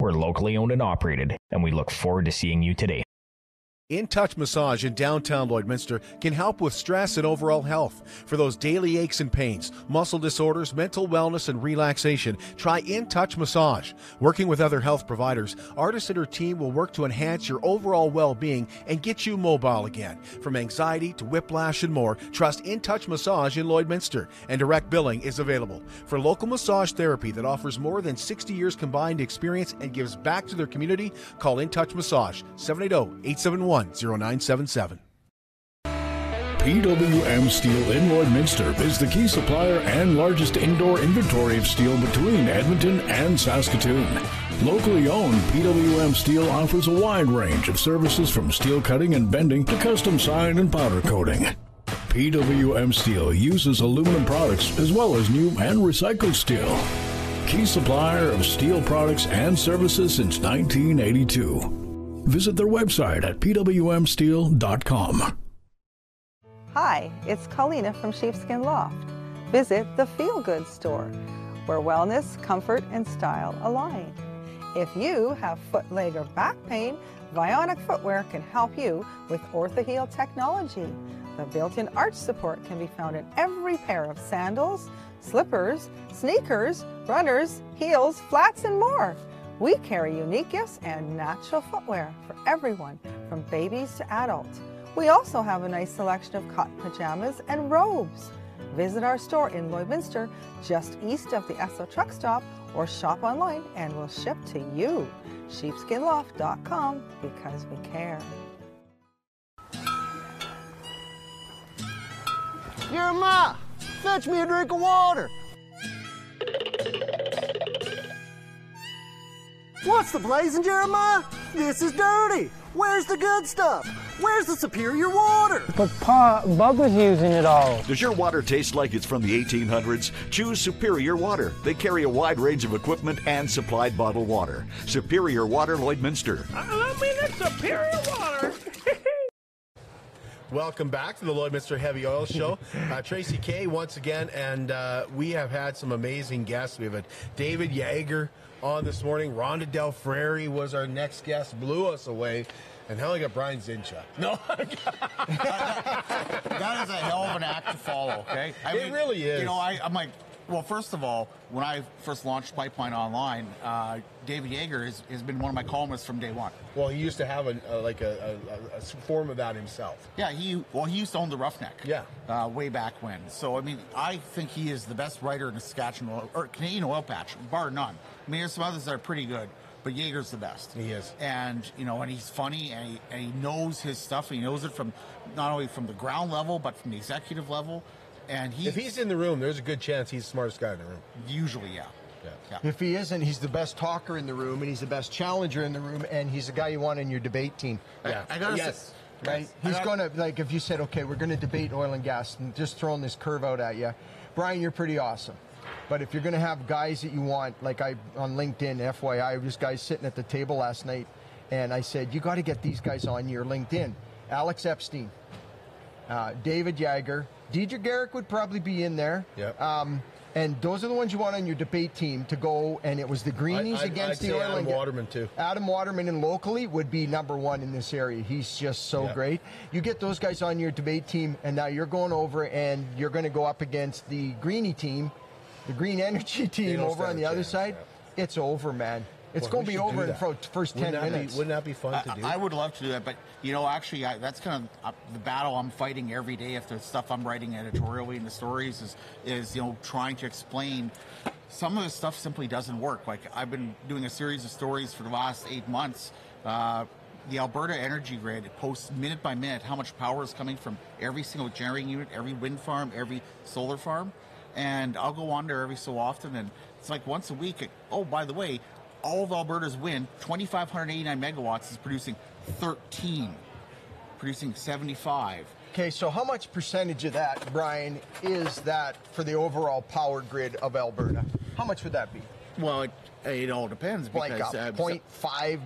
We're locally owned and operated, and we look forward to seeing you today. In Touch Massage in downtown Lloydminster can help with stress and overall health. For those daily aches and pains, muscle disorders, mental wellness, and relaxation, try In Touch Massage. Working with other health providers, Artist and her team will work to enhance your overall well being and get you mobile again. From anxiety to whiplash and more, trust In Touch Massage in Lloydminster, and direct billing is available. For local massage therapy that offers more than 60 years combined experience and gives back to their community, call In Touch Massage 780 871 0977. PWM Steel in Lloydminster is the key supplier and largest indoor inventory of steel between Edmonton and Saskatoon. Locally owned, PWM Steel offers a wide range of services from steel cutting and bending to custom sign and powder coating. PWM Steel uses aluminum products as well as new and recycled steel. Key supplier of steel products and services since 1982. Visit their website at pwmsteel.com. Hi, it's Colina from Sheepskin Loft. Visit the Feel Good store, where wellness, comfort, and style align. If you have foot, leg, or back pain, Vionic Footwear can help you with OrthaHeel technology. The built-in arch support can be found in every pair of sandals, slippers, sneakers, runners, heels, flats, and more. We carry unique gifts and natural footwear for everyone, from babies to adults. We also have a nice selection of cotton pajamas and robes. Visit our store in Lloydminster, just east of the Esso truck stop, or shop online and we'll ship to you. Sheepskinloft.com because we care. Jeremiah, fetch me a drink of water. What's the blazing, Jeremiah? This is dirty. Where's the good stuff? Where's the superior water? But Pa, Bubba's using it all. Does your water taste like it's from the 1800s? Choose Superior Water. They carry a wide range of equipment and supplied bottled water. Superior Water Lloydminster. I mean, it's superior water. Welcome back to the Lloydminster Heavy Oil Show. Uh, Tracy Kay once again, and uh, we have had some amazing guests. We have a David Yager on this morning. Rhona DelFrari was our next guest, blew us away. And now we got Brian Zinchuk. No, that is a hell of an act to follow. Okay, It really is. You know, I, I'm like, well, first of all, when I first launched Pipeline Online, uh, David Yager has, has been one of my columnists from day one. well, he used to have a, a like a, a, a form of that himself. Yeah, he well, he used to own the Roughneck. Yeah, uh, way back when. So I mean, I think he is the best writer in the Saskatchewan or Canadian oil patch, bar none. I mean, there's some others that are pretty good, but Yager's the best. He is, and you know, and he's funny, and he, and he knows his stuff. And he knows it from not only from the ground level, but from the executive level. And he, if he's in the room, there's a good chance he's the smartest guy in the room. Usually, yeah. Yeah. If he isn't, he's the best talker in the room, and he's the best challenger in the room, and he's the guy you want in your debate team. Yeah. I gotta yes. say- right. yes. I He's gotta- going to like if you said, okay, we're going to debate oil and gas, and just throwing this curve out at you, Brian, you're pretty awesome. But if you're going to have guys that you want, like I on LinkedIn, FYI, this guy sitting at the table last night, and I said, you got to get these guys on your LinkedIn. Alex Epstein, uh, David Yager, Deidre Garrick would probably be in there. Yep. Um, and those are the ones you want on your debate team to go. And it was the Greenies I- I'd- against I'd the say oil Adam Waterman, too. Adam Waterman and locally would be number one in this area. He's just so Yeah. great. You get those guys on your debate team, and now you're going over and you're going to go up against the Greenie team, the Green Energy team over on the other chance, side. It's over, man. It's Well, going to be over in that. fro- first Wouldn't 10 that be- minutes. wouldn't that be fun to do? I, I would love to do that, but you know, actually, I, that's kind of uh, the battle I'm fighting every day. If the stuff I'm writing editorially in the stories is is you know trying to explain some of the stuff simply doesn't work. Like I've been doing a series of stories for the last eight months. Uh, the Alberta Energy Grid posts minute by minute how much power is coming from every single generating unit, every wind farm, every solar farm. And I'll go on there every so often, and it's like once a week. oh, by the way, all of Alberta's wind, 2,589 megawatts, is producing 13, producing 75. Okay, so how much percentage of that, Brian, is that for the overall power grid of Alberta? How much would that be? Well, it, it all depends Like because uh, point five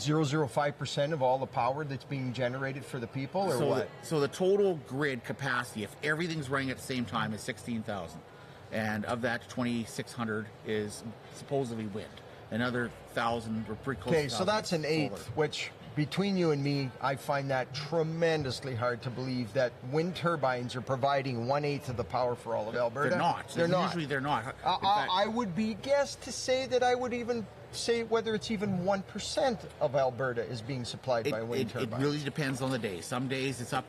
zero zero five percent of all the power that's being generated for the people, or so what? The, so the total grid capacity, if everything's running at the same time, is sixteen thousand, and of that, twenty six hundred is supposedly wind. Another thousand or pretty close. Okay, so that's an solar. eighth, which between you and me, I find that tremendously hard to believe that wind turbines are providing one eighth of the power for all of Alberta. They're not. They're not. Usually they're not. Fact- I would be guessed to say that I would even say whether it's even one percent of Alberta is being supplied by wind it, it really depends on the day. Some days it's up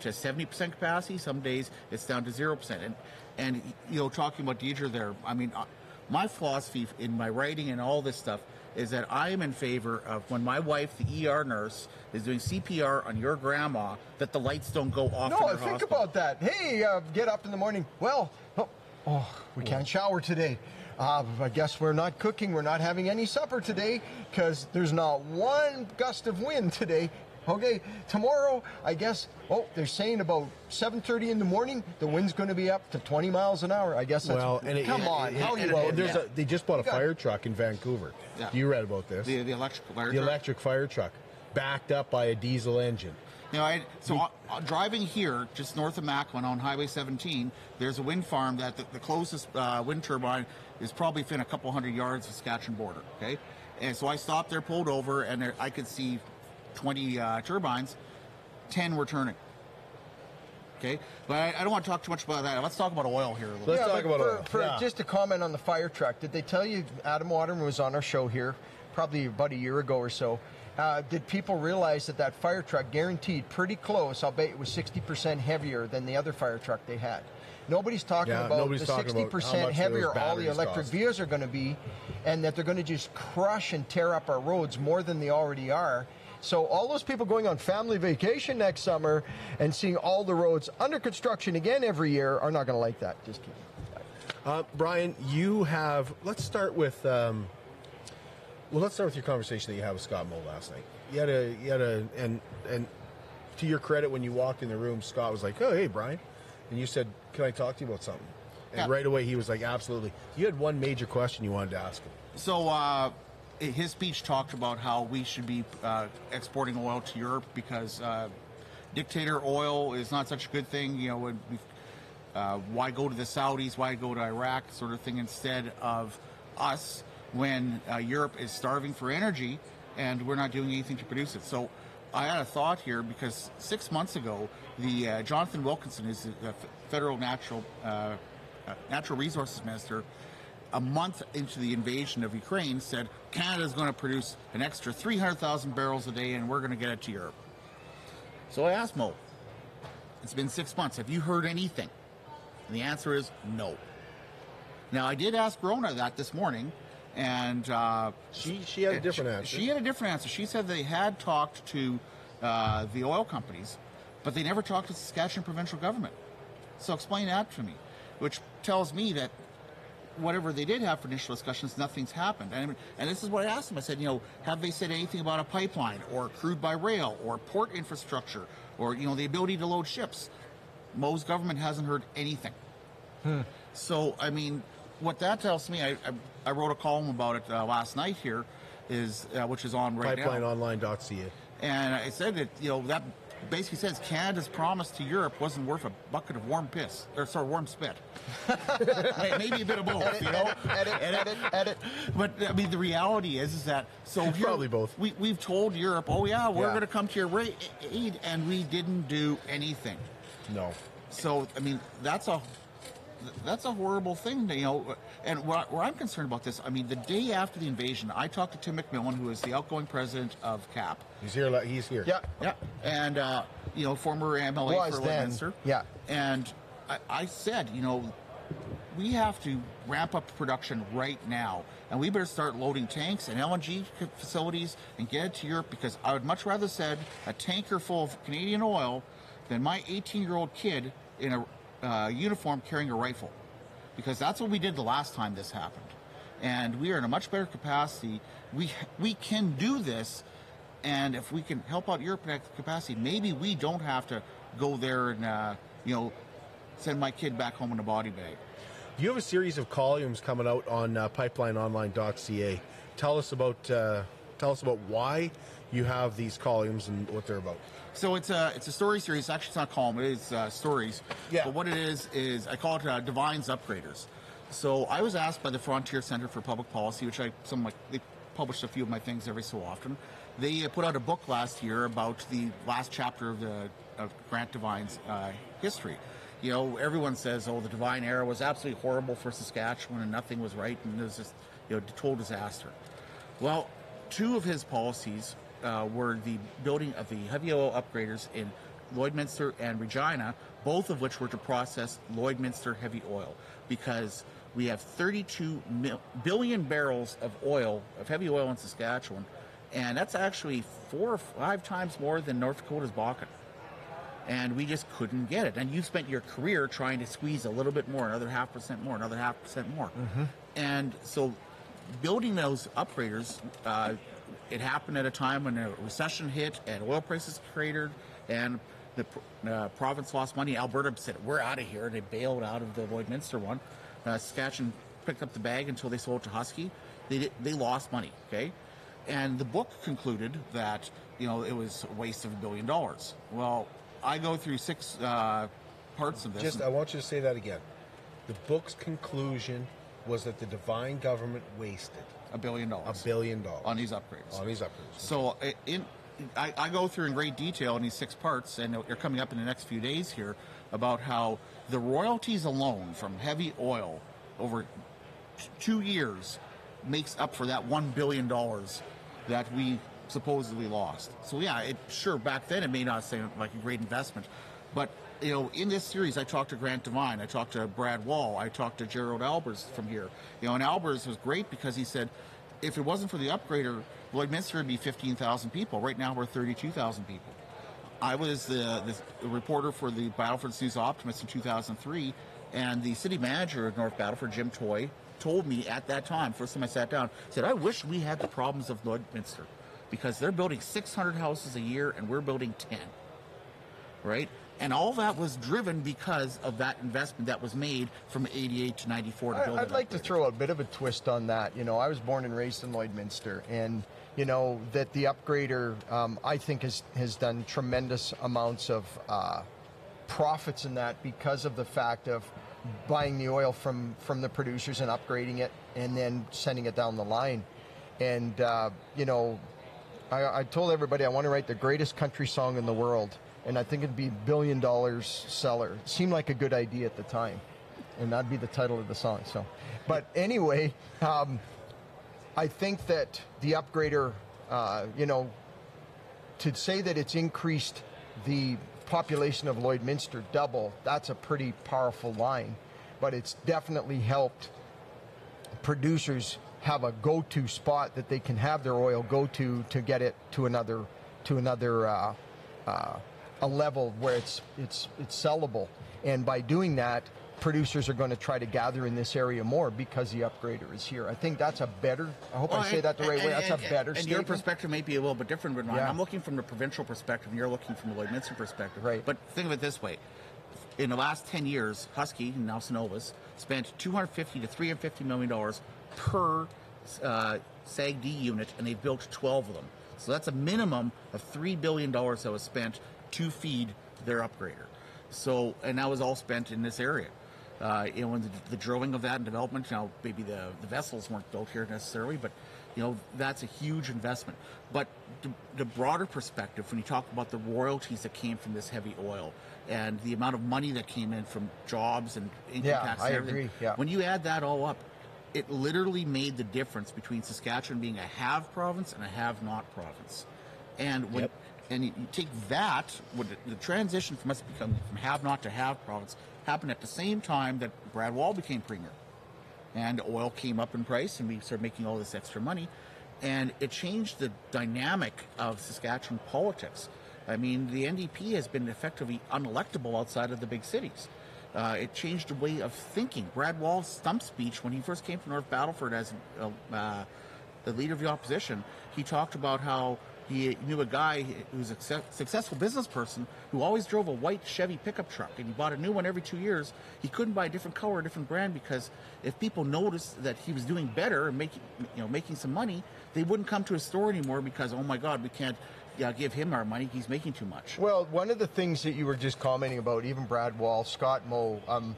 to 70% capacity. Some days it's down to 0%. And, and you know, talking about Deidre there, I mean, uh, my philosophy in my writing and all this stuff is that I am in favor of when my wife, the ER nurse, is doing CPR on your grandma, that the lights don't go off. no, think hospital. about that. Hey, uh, get up in the morning. Well, oh, oh we can't shower today. Uh, I guess we're not cooking. We're not having any supper today because there's not one gust of wind today. Okay, tomorrow, I guess. Oh, they're saying about 7:30 in the morning, the wind's going to be up to 20 miles an hour. I guess that's. well, and come it- on, it- how do you? well, there's yeah. a, they just bought a fire truck in Vancouver. Yeah. You read about this? The, the electric fire the truck. electric fire truck, backed up by a diesel engine. You know, I, so uh, uh, driving here, just north of Macklin on Highway 17, there's a wind farm that the, the closest uh, wind turbine is probably within a couple hundred yards of Saskatchewan border. Okay, and so I stopped there, pulled over, and there, I could see 20 uh, turbines. 10 were turning. Okay, but I, I don't want to talk too much about that. Let's talk about oil here a little. Yeah, bit. but for, for Just a comment on the fire truck. Did they tell you Adam Waterman was on our show here, probably about a year ago or so? Uh, did people realize that that fire truck guaranteed pretty close? I'll bet it was 60% heavier than the other fire truck they had. Nobody's talking Yeah, about nobody's the talking about how 60% heavier all the electric cost. vehicles are going to be, and that they're going to just crush and tear up our roads more than they already are. So all those people going on family vacation next summer and seeing all the roads under construction again every year are not going to like that. Just kidding. Uh, Brian, you have. Let's start with. Um, well, let's start with your conversation that you had with Scott Moe last night. You had a, you had a, and and to your credit, when you walked in the room, Scott was like, "Oh, hey, Brian," and you said, "Can I talk to you about something?" And Yeah. right away, he was like, "Absolutely." You had one major question you wanted to ask him. So uh, his speech talked about how we should be uh, exporting oil to Europe because uh, dictator oil is not such a good thing. You know, uh, why go to the Saudis? Why go to Iraq? Sort of thing instead of us when uh, Europe is starving for energy and we're not doing anything to produce it. So. I had a thought here because six months ago, the uh, Jonathan Wilkinson, who's the federal natural uh, natural resources minister, a month into the invasion of Ukraine, said Canada is going to produce an extra 300,000 barrels a day and we're going to get it to Europe. So I asked Moe, it's been six months. Have you heard anything? And the answer is no. Now, I did ask Rhona that this morning, and uh, she she had a different answer. She had a different answer. She said they had talked to uh, the oil companies, but they never talked to the Saskatchewan provincial government. So explain that to me, which tells me that whatever they did have for initial discussions, nothing's happened. And, and this is what I asked them. I said, you know, have they said anything about a pipeline or crude by rail or port infrastructure or, you know, the ability to load ships? Moe's government hasn't heard anything. So, I mean, what that tells me, I, I, I wrote a column about it uh, last night here, is uh, which is on right now. PipelineOnline.ca. And I said that, you know, that basically says Canada's promise to Europe wasn't worth a bucket of warm piss, or sorry, warm spit. May- Maybe a bit of both, Edit, you know? edit, edit, edit, edit. But, I mean, the reality is, is that, so here- Probably both. We, we've told Europe, oh yeah, we're Yeah. going to come to your aid, and we didn't do anything. No. So, I mean, that's a that's a horrible thing, you know. And where, where I'm concerned about this, I mean, the day after the invasion, I talked to Tim McMillan, who is the outgoing president of CAPP. He's here. He's here. Yeah. Yeah, and uh, you know, former MLA Was for then. Lloydminster. Yeah. And I, I said, you know, we have to ramp up production right now, and we better start loading tanks and LNG facilities and get it to Europe because I would much rather said a tanker full of Canadian oil than my 18-year-old kid in a uh, uniform carrying a rifle, because that's what we did the last time this happened, and we are in a much better capacity. We we can do this, and if we can help out that capacity, maybe we don't have to go there and uh, you know send my kid back home in a body bag. You have a series of columns coming out on uh, pipelineonline.ca. Tell us about uh, tell us about why you have these columns and what they're about. So it's a it's a story series. Actually, it's not a column. It is uh, stories. Yeah. But what it is is I call it uh, Devine's Upgraders. So I was asked by the Frontier Center for Public Policy, which I some like they publish a few of my things every so often. They uh, put out a book last year about the last chapter of the of Grant Devine's uh, history. You know, everyone says, "Oh, the Devine era was absolutely horrible for Saskatchewan, and nothing was right, and it was just you know total disaster." Well, two of his policies uh, were the building of the heavy oil upgraders in Lloydminster and Regina, both of which were to process Lloydminster heavy oil because we have 32 mil- billion barrels of oil, of heavy oil in Saskatchewan, and that's actually four or five times more than North Dakota's Bakken. And we just couldn't get it. And you spent your career trying to squeeze a little bit more, another half percent more, another half percent more. And so building those upgraders, uh, it happened at a time when a recession hit and oil prices cratered and the uh, province lost money. Alberta said, We're out of here. And They bailed out of the Lloydminster one. Uh, Saskatchewan picked up the bag until they sold to Husky. They, they lost money, okay? And the book concluded that, you know, it was a waste of a billion dollars. Well, I go through six uh, parts of this. Just, I want you to say that again. The book's conclusion was that the Devine government wasted a billion dollars. A billion dollars on these upgrades. On these upgrades. So i- in, I, I go through in great detail in these six parts, and they're coming up in the next few days here about how the royalties alone from heavy oil over two years makes up for that one billion dollars that we supposedly lost. So yeah, it sure back then it may not seem like a great investment, but you know, in this series, I talked to Grant Devine, I talked to Brad Wall, I talked to Gerald Aalbers from here. You know, and Aalbers was great because he said, if it wasn't for the upgrader, Lloydminster would be 15,000 people. Right now, we're 32,000 people. I was the, the reporter for the Battleford News Optimist in 2003, and the city manager of North Battleford, Jim Toy, told me at that time, first time I sat down, said, I wish we had the problems of Lloydminster because they're building 600 houses a year and we're building 10. Right? And all that was driven because of that investment that was made from 88 to 94 to build I, it I'd like to throw a bit of a twist on that. You know, I was born and raised in Lloydminster, and you know that the upgrader, um, I think, has has done tremendous amounts of uh, profits in that because of the fact of buying the oil from from the producers and upgrading it, and then sending it down the line. And uh, you know, I, I told everybody I want to write the greatest country song in the world, and I think it'd be billion dollars seller. It seemed like a good idea at the time, and that'd be the title of the song. So, but anyway, um, I think that the upgrader, uh, you know, to say that it's increased the population of Lloydminster double, that's a pretty powerful line, but it's definitely helped producers have a go-to spot that they can have their oil go to to get it to another to another uh, uh, a level where it's it's it's sellable. And by doing that, producers are going to try to gather in this area more because the upgrader is here. I think that's a better. I hope Well, I say and- that the right way. That's and- a better. And your perspective may be a little bit different than mine. Yeah. I'm looking from the provincial perspective, and you're looking from the Lloydminster perspective. Right. But think of it this way: in the last 10 years, Husky and now Cenovus spent 250 to 350 million dollars per uh, SAGD unit, and they've built 12 of them. So that's a minimum of three billion dollars that was spent to feed their upgrader. So, and that was all spent in this area. Uh, you know, and the, the drilling of that and development. Now, maybe the, the vessels weren't built here necessarily, but you know that's a huge investment. But the, the broader perspective, when you talk about the royalties that came from this heavy oil and the amount of money that came in from jobs and income Yeah, tax, I everything, agree, yeah. when you add that all up, it literally made the difference between Saskatchewan being a have province and a have not province. And when and you, you take that, when the, the transition from us becoming from have not to have province happened at the same time that Brad Wall became premier, and oil came up in price, and we started making all this extra money, and it changed the dynamic of Saskatchewan politics. I mean, the NDP has been effectively unelectable outside of the big cities. Uh, it changed the way of thinking. Brad Wall's stump speech when he first came to North Battleford as uh, uh, the leader of the opposition, he talked about how he knew a guy who's a successful business person who always drove a white Chevy pickup truck, and he bought a new one every two years. He couldn't buy a different color, a different brand, because if people noticed that he was doing better and making, you know, making some money, they wouldn't come to his store anymore because, oh my God, we can't yeah, give him our money. He's making too much. Well, one of the things that you were just commenting about, even Brad Wall, Scott Moe, um,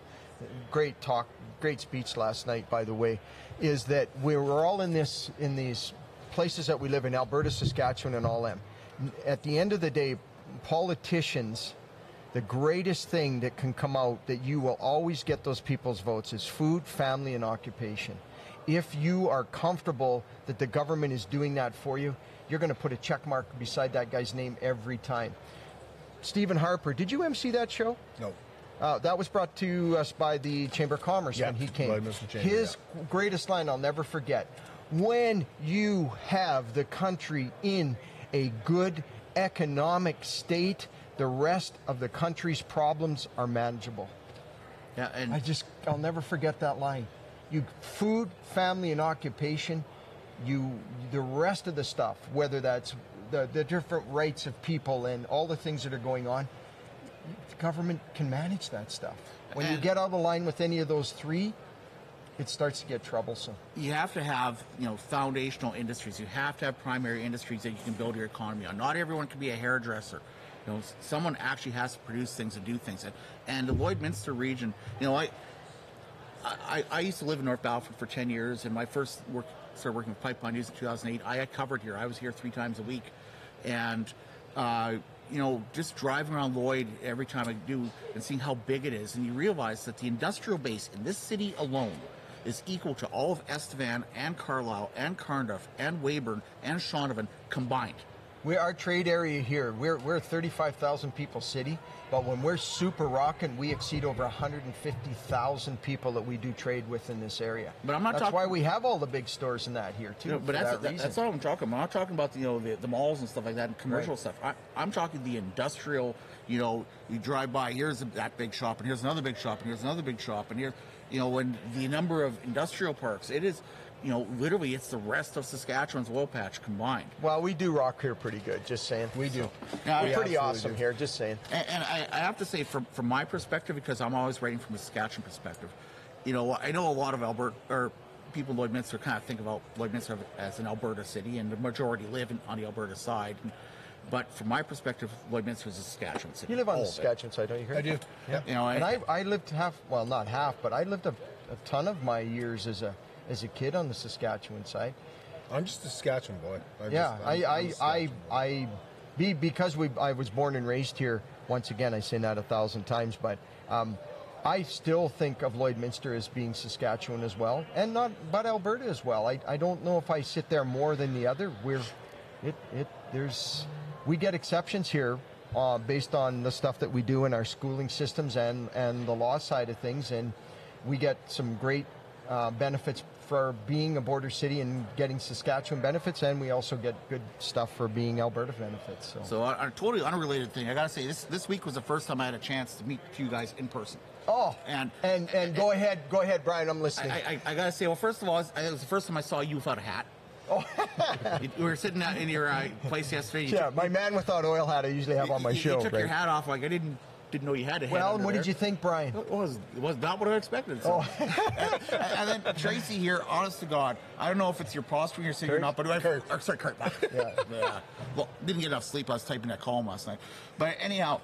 great talk, great speech last night, by the way, is that we're all in this in these places that we live in, Alberta, Saskatchewan, and all them. At the end of the day, politicians, the greatest thing that can come out that you will always get those people's votes is food, family, and occupation. If you are comfortable that the government is doing that for you, you're going to put a check mark beside that guy's name every time. Stephen Harper, did you MC that show? No. Uh, that was brought to us by the Chamber of Commerce Yeah, when he came. by Mr. Chamber, His greatest line I'll never forget. When you have the country in a good economic state, the rest of the country's problems are manageable. Yeah, and I just I'll never forget that line. You food, family, and occupation. You the rest of the stuff, whether that's the, the different rights of people and all the things that are going on, the government can manage that stuff. When you get out of line with any of those three, it starts to get troublesome. you have to have you know foundational industries. You have to have primary industries that you can build your economy on. Not everyone can be a hairdresser. You know, someone actually has to produce things and do things. And, and the Lloydminster region, you know, I, I I used to live in North Battleford for ten years, and my first work started working with Pipeline News in 2008. I covered here. I was here three times a week, and uh, you know, just driving around Lloyd every time I do and seeing how big it is, and you realize that the industrial base in this city alone is equal to all of Estevan and Carlisle and Carnduff and Weyburn and Shaunavon combined. We our trade area here. We're we're a 35,000 people city, but when we're super rocking, we exceed over 150,000 people that we do trade with in this area. But I'm not That's talking- why we have all the big stores in that here too. You know, but that's that that's all I'm talking about. I'm not talking about you know the, the malls and stuff like that and commercial Right. stuff. I, I'm talking the industrial. You know, you drive by. Here's that big shop, and here's another big shop, and here's another big shop, and here, you know, when the number of industrial parks, it is, you know, literally it's the rest of Saskatchewan's oil patch combined. Well, we do rock here pretty good. Just saying. We do. Yeah, we're pretty awesome do. here. Just saying. And, and I, I have to say, from from my perspective, because I'm always writing from a Saskatchewan perspective, you know, I know a lot of Alberta or people in Lloydminster kind of think about Lloydminster as an Alberta city, and the majority live in, on the Alberta side. But from my perspective, Lloydminster is a Saskatchewan city. You live on the. Saskatchewan side, don't you? Kurt? I do. Yeah. You know, I- and I, I lived half, well, not half, but I lived a, a ton of my years as a as a kid on the Saskatchewan side. I'm just a Saskatchewan boy. I'm yeah, just- I, I'm- I'm a I, I, Saskatchewan I, be because we, I was born and raised here. Once again, I say that a thousand times, but um, I still think of Lloydminster as being Saskatchewan as well, and not, but Alberta as well. I, I don't know if I sit there more than the other. We're, it, it, there's, we get exceptions here. Uh, based on the stuff that we do in our schooling systems and, and the law side of things, and we get some great uh, benefits for being a border city and getting Saskatchewan benefits, and we also get good stuff for being Alberta benefits. So, So, on a totally unrelated thing, I gotta say this this week was the first time I had a chance to meet you guys in person. oh, And and and go ahead, go ahead, Brian. I'm listening. I, I, I gotta say, well, first of all, it was the first time I saw you without a hat. Oh, you, you were sitting out in your uh, place yesterday. You yeah, took- my man without oil hat I usually have on my you, show. You took your hat off like I didn't didn't know you had a hat. Well, what there. did you think, Brian? It was it was not what I expected. So. Oh. and, and then Tracy here, honest to God, I don't know if it's your posturing you're saying or not, but I? Kurt. Or, sorry, Kurt. Yeah. yeah. Well, didn't get enough sleep. I was typing that column last night. But anyhow,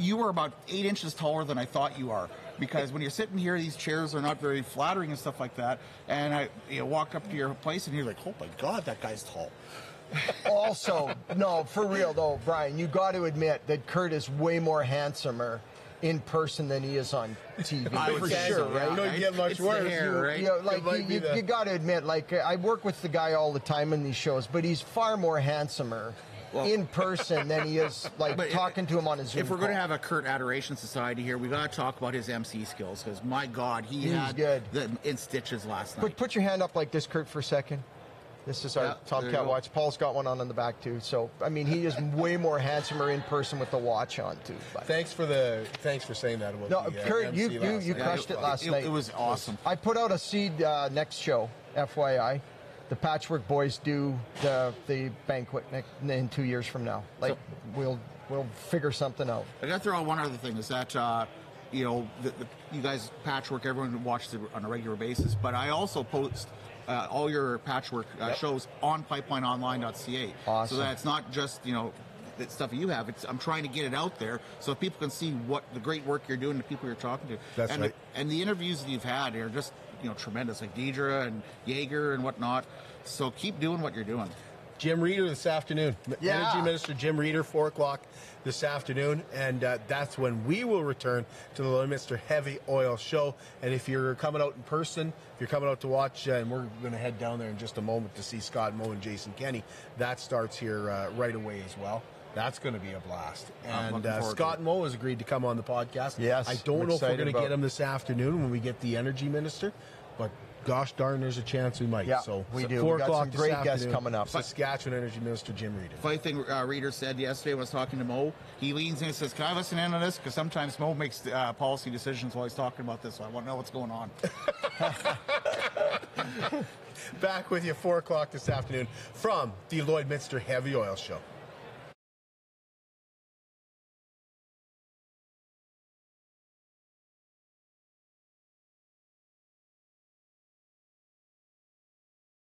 you are about eight inches taller than I thought you are. Because when you're sitting here, these chairs are not very flattering and stuff like that. And I you know, walked up to your place, and you're like, "Oh my God, that guy's tall." also, no, for real though, Brian, you got to admit that Kurt is way more handsomer in person than he is on TV. I for sure, so, right? yeah. Don't get much It's worse. hair, You- right? You know, like you, you, you got to admit, like I work with the guy all the time in these shows, but he's far more handsomer Well- in person than he is like But if- talking to him on a Zoom. If we're going to have a Kurt Adoration Society here, we got to talk about his MC skills because my God, he He's had good. the in stitches last night. Put, put your hand up like this, Kurt, for a second. This is our Yeah, there you Tomcat go. watch. Paul's got one on in the back too. So I mean, he is way more handsomer in person with the watch on too. But. Thanks for the thanks for saying that about No, the, uh, Kurt, you MC you, you night. crushed it last night. It was awesome. I put out a seed uh, next show, FYI. The Patchwork Boys do the the banquet in two years from now. Like we'll we'll figure something out. I got to throw out one other thing is that uh, you know the, the, you guys patchwork everyone watches it on a regular basis, but I also post. Uh, all your patchwork uh, Yep. shows on pipelineonline.ca, Awesome. so that it's not just you know the stuff you have. It's I'm trying to get it out there so people can see what the great work you're doing, the people you're talking to. That's and right. The, and the interviews that you've had are just you know tremendous, like Deidre and Yager and whatnot. So keep doing what you're doing. Jim Reiter this afternoon. Yeah. Energy Minister Jim Reiter, 4 o'clock this afternoon. And uh, that's when we will return to the Lloydminster Heavy Oil Show. And if you're coming out in person, if you're coming out to watch, uh, and we're going to head down there in just a moment to see Scott Moe and Jason Kenney, that starts here uh, right away as well. That's going to be a blast. And uh, forward to Scott Moe has agreed to come on the podcast. Yes, I don't I'm know if we're going to get him this afternoon when we get the Energy Minister, but gosh darn, there's a chance we might. Yeah, so we do. Four We got o'clock some this great guests coming up. Saskatchewan Energy Minister Jim Reiter. Funny thing uh, Reiter said yesterday when I was talking to Moe, he leans in and says, Can I listen in on this? Because sometimes Moe makes uh, policy decisions while he's talking about this, so I want to know what's going on. Back with you 4 o'clock this afternoon from the Lloydminster Heavy Oil Show.